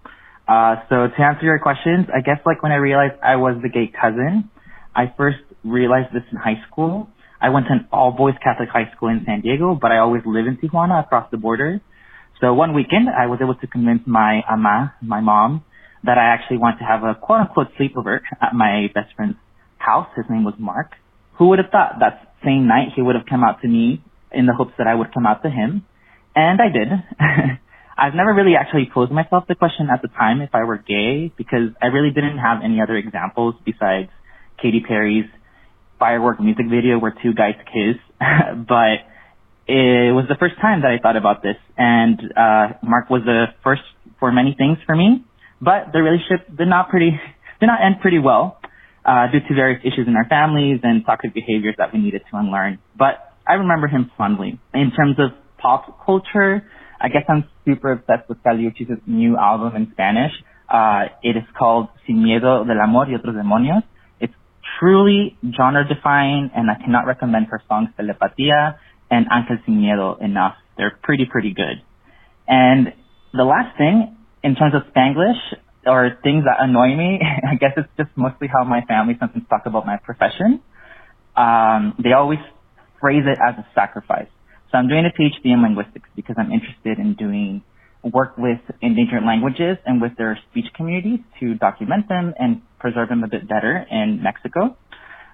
Uh, so to answer your questions, I guess like when I realized I was the gay cousin, I first realized this in high school. I went to an all boys Catholic high school in San Diego, but I always live in Tijuana across the border. So one weekend, I was able to convince my ama, my mom, that I actually want to have a quote unquote sleepover at my best friend's house. His name was Mark. Who would have thought that same night he would have come out to me in the hopes that I would come out to him? And I did. I've never really actually posed myself the question at the time if I were gay because I really didn't have any other examples besides Katy Perry's firework music video where two guys kiss. but it was the first time that I thought about this and uh Mark was the first for many things for me. But the relationship did not pretty did not end pretty well, uh, due to various issues in our families and toxic behaviors that we needed to unlearn. But I remember him fondly. In terms of pop culture, I guess I'm super obsessed with Kali Uchis's new album in Spanish. Uh, it is called Sin Miedo del Amor y Otros Demonios. It's truly genre defying and I cannot recommend her songs Telepatía and Ángel Sin Miedo enough. They're pretty, pretty good. And the last thing, in terms of Spanglish or things that annoy me, I guess it's just mostly how my family sometimes talk about my profession. Um, they always phrase it as a sacrifice. So I'm doing a PhD in linguistics because I'm interested in doing work with endangered languages and with their speech communities to document them and preserve them a bit better in Mexico.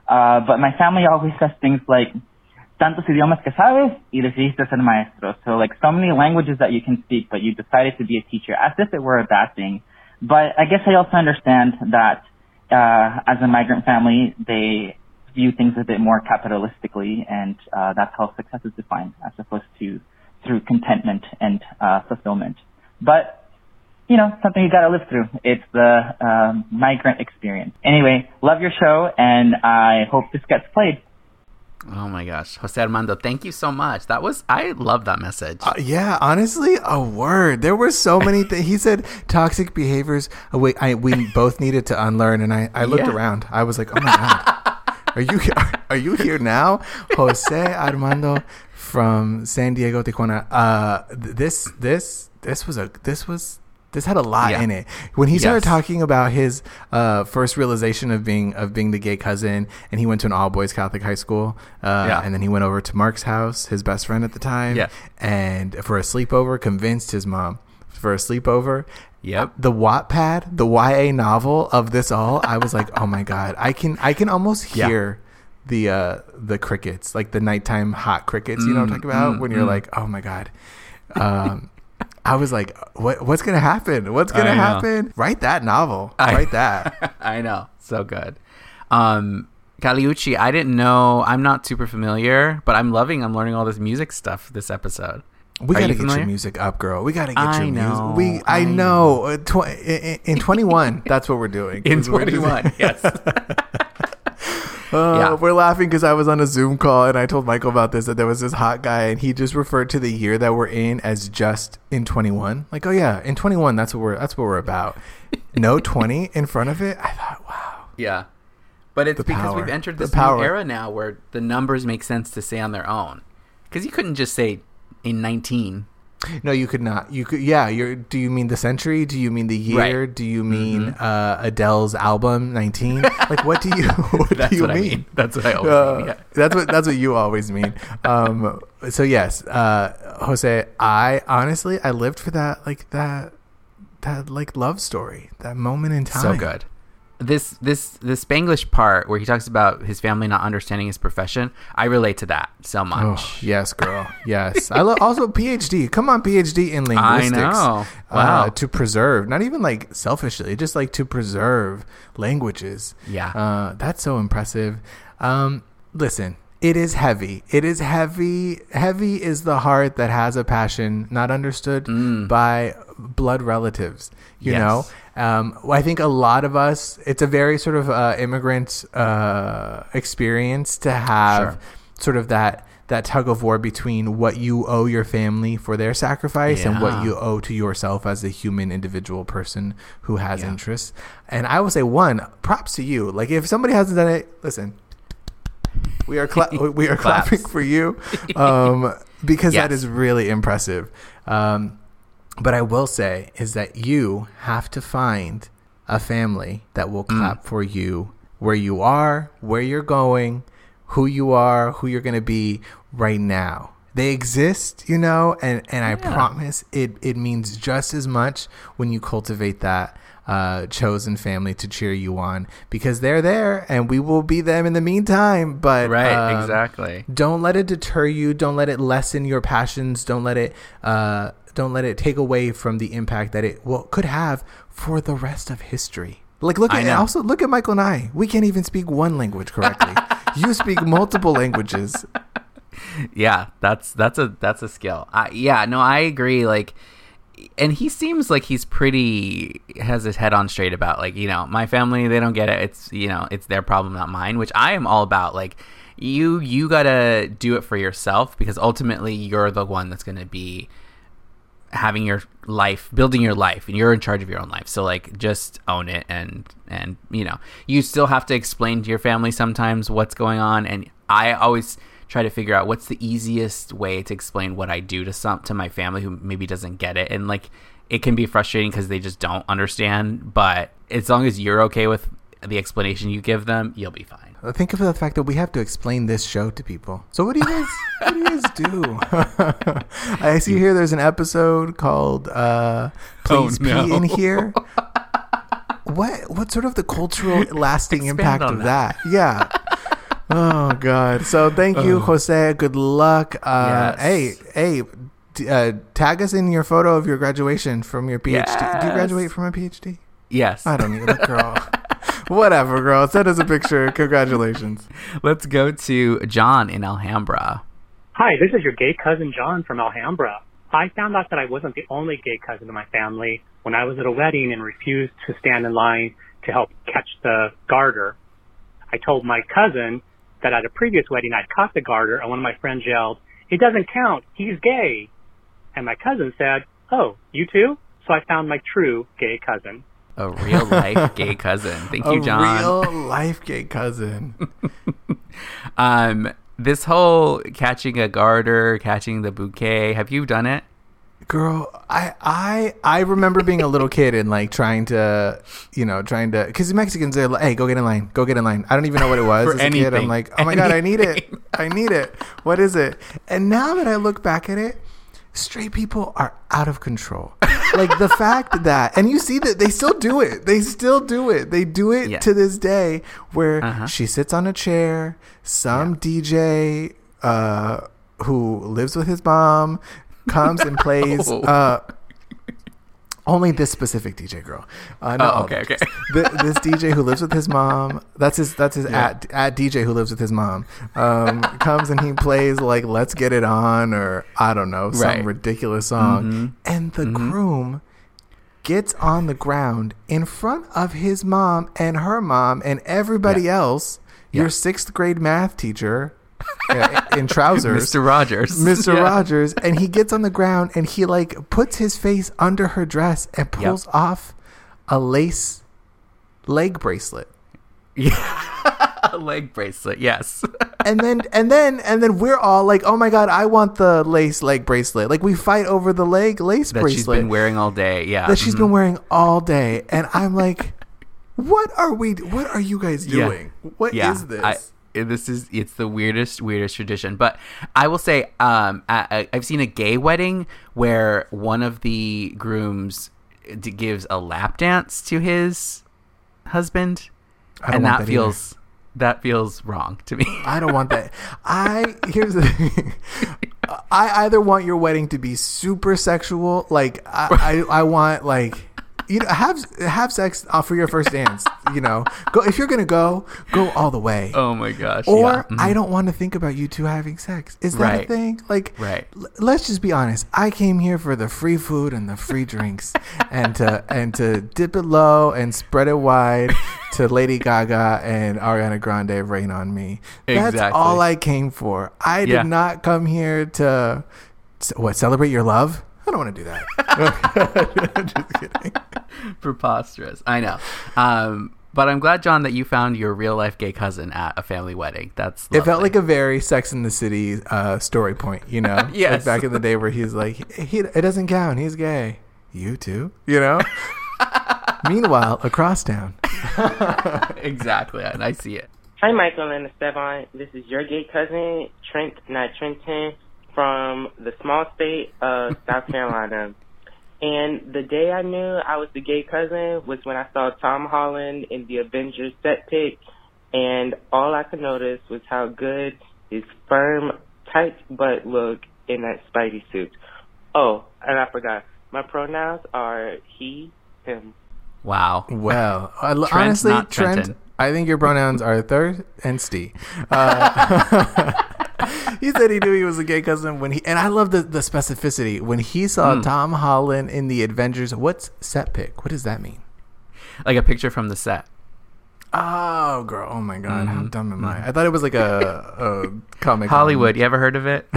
Uh, but my family always says things like, tantos idiomas que sabes y decidiste ser maestro. So like so many languages that you can speak, but you decided to be a teacher as if it were a bad thing. But I guess I also understand that, uh, as a migrant family, they view things a bit more capitalistically and, uh, that's how success is defined as opposed to through contentment and, uh, fulfillment. But, you know, something you gotta live through. It's the, um, migrant experience. Anyway, love your show and I hope this gets played. Oh my gosh, Jose Armando, thank you so much. That was I love that message. Uh, yeah, honestly, a word. There were so many things. He said toxic behaviors. Oh, wait, I, we both needed to unlearn, and I, I looked Yeah. around. I was like, oh my god, are you are, you here now, Jose Armando from San Diego, Tijuana? Uh, this this this was a this was. This had a lot Yeah. in it. When he started Yes. talking about his uh, first realization of being of being the gay cousin, and he went to an all boys Catholic high school, uh, Yeah. and then he went over to Mark's house, his best friend at the time, Yeah. and for a sleepover, convinced his mom for a sleepover. Yep. The Wattpad, the YA novel of this all, I was like, oh my god, I can I can almost Yeah. hear the uh the crickets, like the nighttime hot crickets. You know what I'm Mm, talking about? mm, when you're mm. like, oh my god. Um, I was like, what what's gonna happen? What's gonna happen? Write that novel. I- Write that. I know, so good. Um, Kali Uchis, I didn't know. I'm not super familiar, but I'm loving. I'm learning all this music stuff this episode. We Are gotta you get familiar? your music up, girl. We gotta get I your know, music. We, I, I know. Uh, tw- in, in 21, that's what we're doing. In just- 21, yes. Uh, Yeah. We're laughing because I was on a Zoom call and I told Michael about this that there was this hot guy and he just referred to the year that we're in as just in 21. Like, oh yeah, in 21, that's what we're that's what we're about. No 20 in front of it. I thought, wow. Yeah. But it's The because power. we've entered this power. new era now where the numbers make sense to say on their own. Because you couldn't just say in 19. No, you could not. You could. Yeah. You're. Do you mean the century? Do you mean the year? Right. Do you mean uh, Adele's album 19? like, what do you? What That's do you what I mean? mean. That's what I always Uh, mean. Yeah. That's what that's what you always mean. Um, so yes, uh, Jose, I honestly I lived for that like that that like love story, that moment in time. So good. This this the Spanglish part where he talks about his family not understanding his profession, I relate to that so much. Oh, yes, girl. Yes. I love also PhD. Come on, PhD in linguistics. know. Wow. Uh, to preserve, not even like selfishly, just like to preserve languages. Yeah. Uh, that's so impressive. Um, listen, it is heavy. It is heavy. Heavy is the heart that has a passion not understood by blood relatives. You. Yes. know, um, I think a lot of us, it's a very sort of uh, immigrant uh, experience to have Sure. sort of that that tug of war between what you owe your family for their sacrifice and what you owe to yourself as a human individual person who has Yeah. interests. And I will say one, props to you. Like if somebody hasn't done it, listen. We are cla- we are clapping for you um, because that Yes. is really impressive. Um, but I will say is that you have to find a family that will Mm. clap for you where you are, where you're going, who you are, who you're going to be right now. They exist, you know, and, and I Yeah. promise it, it means just as much when you cultivate that uh, chosen family to cheer you on because they're there and we will be them in the meantime. But Right, um, exactly. don't let it deter you don't let it lessen your passions don't let it uh, don't let it take away from the impact that it could have for the rest of history. Like look at also look at michael and i we can't even speak one language correctly. You speak multiple languages. Yeah that's that's a that's a skill. I, yeah no i agree like and he seems like he's pretty has his head on straight about like you know my family they don't get it. It's you know it's their problem not mine which i am all about like you you gotta do it for yourself because ultimately you're the one that's gonna be having your life building your life and you're in charge of your own life. So like just own it and and you know you still have to explain to your family sometimes what's going on. And i always try to figure out what's the easiest way to explain what I do to some to my family who maybe doesn't get it, and like it can be frustrating because they just don't understand. But as long as you're okay with the explanation you give them, you'll be fine. Think of the fact that we have to explain this show to people. So what do you guys what do you guys do? I see here there's an episode called uh Please Oh, no. Pee in Here. What what sort of the cultural lasting impact of that? Yeah. Oh god. So thank you, Jose. Good luck. Uh Yes. hey, hey, uh, tag us in your photo of your graduation from your PhD. Do you graduate from a PhD? Yes. I don't need a girl. Whatever, girl. Send us a picture. Congratulations. Let's go to John in Alhambra. Hi, this is your gay cousin John from Alhambra. I found out that I wasn't the only gay cousin in my family when I was at a wedding and refused to stand in line to help catch the garter. I told my cousin that at a previous wedding I'd caught the garter and one of my friends yelled, it doesn't count, he's gay. And my cousin said, oh, you too? So I found my true gay cousin. A real life gay cousin. Thank you, John. a real life gay cousin. Um, this whole catching a garter, catching the bouquet. Have you done it? Girl, I I I remember being a little kid and like trying to, you know, trying to because the Mexicans are like, hey, go get in line, go get in line. I don't even know what it was as a kid. I'm like, oh my god, I need it, I need it. What is it? And now that I look back at it, straight people are out of control. like the fact that, and you see that they still do it. They still do it. They do it Yeah. to this day, where Uh-huh. she sits on a chair. Some DJ uh, who lives with his mom comes and plays. No. Uh, only this specific DJ girl. Uh, no, Oh, okay, okay. Th- this DJ who lives with his mom. That's his. That's his at at DJ who lives with his mom. Um, comes and he plays like "Let's Get It On" or I don't know some Right. ridiculous song, Mhm. and the groom gets on the ground in front of his mom and her mom and everybody else. Your sixth grade math teacher uh, in trousers, Mr. Rogers. Mr. Yeah. Rogers, and he gets on the ground and he like puts his face under her dress and pulls off a lace leg bracelet. Yeah. a leg bracelet. Yes. And then and then and then we're all like, "Oh my god, I want the lace leg bracelet." Like we fight over the leg lace that bracelet she's been wearing all day. Yeah. that she's Mhm. been wearing all day, and I'm like, "What are we? What are you guys Yeah. doing? What is Yeah, this?" I- this is it's the weirdest weirdest tradition but i will say um I, i've seen a gay wedding where one of the grooms d- gives a lap dance to his husband and that, that feels that feels wrong to me I don't want that. I here's the thing. I either want your wedding to be super sexual, like I, I, I want like you know have have sex uh, for your first dance. You know, go if you're gonna go, go all the way. oh my gosh Or yeah. Mhm. I don't want to think about you two having sex. Is that a thing? Like, Right. l- let's just be honest. I came here for the free food and the free drinks, and to and to dip it low and spread it wide to Lady Gaga and Ariana Grande "Rain on Me." That's Exactly. all I came for. I Yeah. did not come here to what celebrate your love. I don't want to do that. just kidding. preposterous i know um but i'm glad john that you found your real life gay cousin at a family wedding that's It felt like a very Sex in the City uh, story point, you know? Yes. Like back in the day where he's like, he, it doesn't count. He's gay. You too, you know? Meanwhile, across town. exactly and i see it Hi, Michael and Esteban. This is your gay cousin, Trent, not Trenton, from the small state of South Carolina. And the day I knew I was the gay cousin was when I saw Tom Holland in the Avengers set pic, and all I could notice was how good his firm, tight butt looked in that Spidey suit. Oh, and I forgot. My pronouns are he, him. wow Well, I, Trent, honestly, not Trent, I think your pronouns are third and Steve. Uh, he said he knew he was a gay cousin when he, and I love the, the specificity. When he saw Mm. Tom Holland in the Avengers, what's set pic? What does that mean? like a picture from the set Oh, girl. Oh, my God. How Mhm. dumb am I? I thought it was like a, a comic. hollywood you ever heard of it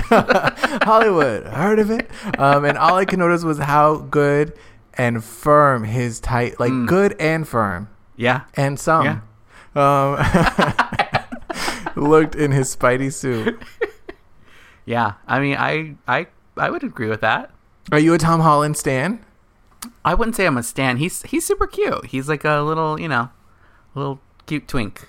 Hollywood. Heard of it? Um, and all I could notice was how good and firm his tight, like Mm. good and firm yeah and some, um, looked in his Spidey suit. Yeah, I mean, I I I would agree with that. Are you a Tom Holland stan? I wouldn't say I'm a stan. He's he's super cute. He's like a little, you know, little cute twink.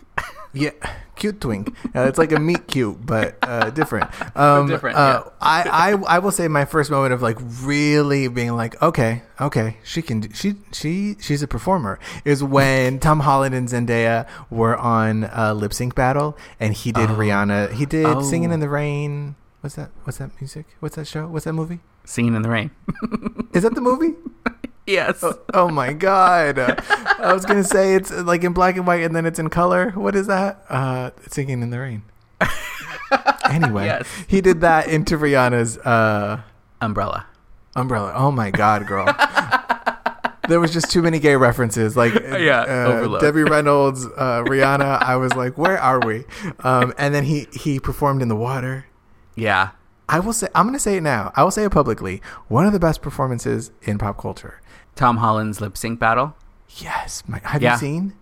Yeah, cute twink. Uh, it's like a meet cute, but uh, different. Um, different, uh, I, I I will say my first moment of like really being like, okay, okay, she can, do, she she she's a performer. Is when Tom Holland and Zendaya were on uh, lip sync battle, and he did Oh. Rihanna. He did Oh. singing in the rain. What's that? What's that music? What's that show? What's that movie? Singing in the rain. Is that the movie? yes. Oh my god! I was gonna say it's uh, like in black and white, and then it's in color. What is that? Uh, singing in the rain. anyway, Yes. he did that into Rihanna's uh, Umbrella. umbrella. Oh my god, girl! there was just too many gay references, like Yeah, uh. Debbie Reynolds, uh, Rihanna. I was like, where are we? Um, and then he he performed in the water. Yeah. I will say, I'm gonna say it now. I will say it publicly. One of the best performances in pop culture. Tom Holland's lip sync battle. Yes, my, have Yeah. you seen?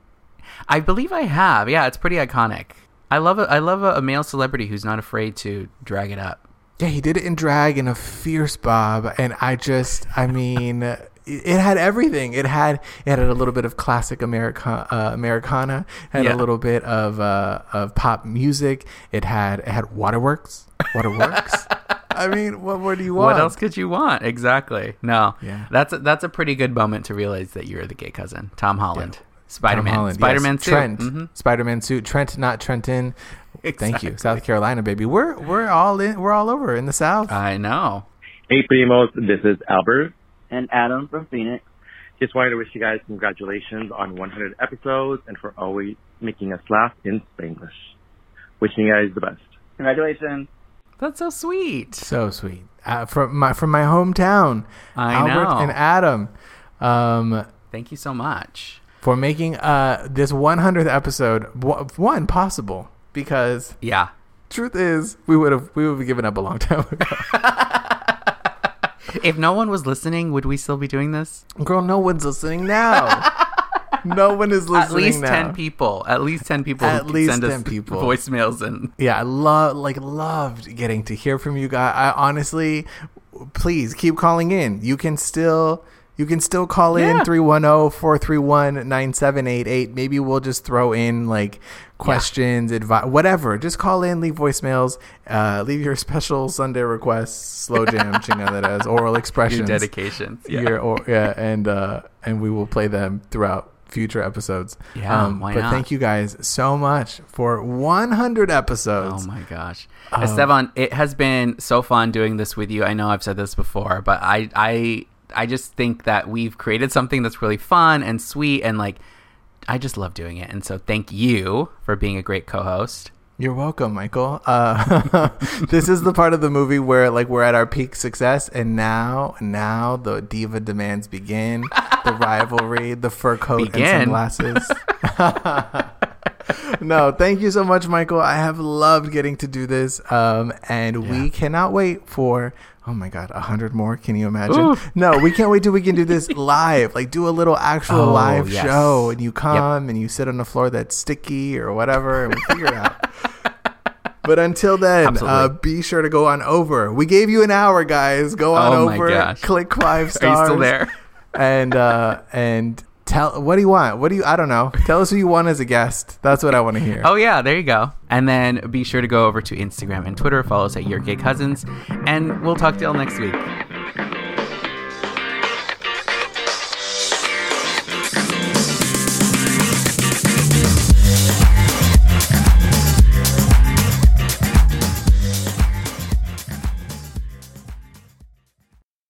I believe I have. Yeah, it's pretty iconic. I love a, I love a, a male celebrity who's not afraid to drag it up. Yeah, he did it in drag in a fierce bob, and I just, I mean, it, it had everything. It had it had a little bit of classic America, uh, Americana, had Yeah. a little bit of uh, of pop music. It had it had Waterworks, Waterworks. I mean, what more do you want? What else could you want? Exactly. No. Yeah. That's a, that's a pretty good moment to realize that you're the gay cousin, Tom Holland, Spider Tom Man, Spider Man yes. suit. Trent, Mhm. Spider Man suit, Trent, not Trenton. Thank you, South Carolina, baby. We're we're all in. We're all over in the South. I know. Hey, Primos. This is Albert. And Adam from Phoenix. Just wanted to wish you guys congratulations on 100 episodes and for always making us laugh in Spanglish. Wishing you guys the best. Congratulations. That's so sweet. So sweet. Uh, from my from my hometown, I Albert know. and Adam. Um, Thank you so much. for making uh this 100th episode w- one possible because Yeah. truth is we would have we would have given up a long time ago. If no one was listening, would we still be doing this? Girl, no one's listening now. no one is listening At least now. ten people. At least ten people. At least send 10 us people. voicemails and Yeah, I love like loved getting to hear from you guys. I honestly please keep calling in. You can still you can still call in Yeah. 310-431-9788. Maybe we'll just throw in like questions, advice, whatever. Just call in, leave voicemails, uh, leave your special Sunday requests, slow jam, chingaderas, oral expressions. your dedications. Yeah. Your or, yeah, and uh, and we will play them throughout future episodes. Um, Yeah, why but not? thank you guys so much for 100 episodes. Oh my gosh, Um, Esteban, it has been so fun doing this with you. I know I've said this before, but I, I, I just think that we've created something that's really fun and sweet, and like, I just love doing it. And so, thank you for being a great co-host. You're welcome, Michael. Uh, this is the part of the movie where like we're at our peak success, and now, now the diva demands begin. the rivalry, the fur coat Begin? and sunglasses. no, thank you so much, Michael. I have loved getting to do this, um, and we cannot wait for. Oh my god, a hundred more! Can you imagine? No, we can't wait till we can do this live. Like do a little actual Oh, live yes. show, and you come and you sit on a floor that's sticky or whatever, and we figure it out. But until then, uh, be sure to go on over. We gave you an hour, guys. Go on Oh over. Click five stars. Are you still there? And uh, and tell what do you want? What do you? I don't know. Tell us who you want as a guest. That's what I want to hear. Oh yeah, there you go. And then be sure to go over to Instagram and Twitter. Follow us at Your Gay Cousins, and we'll talk to y'all next week.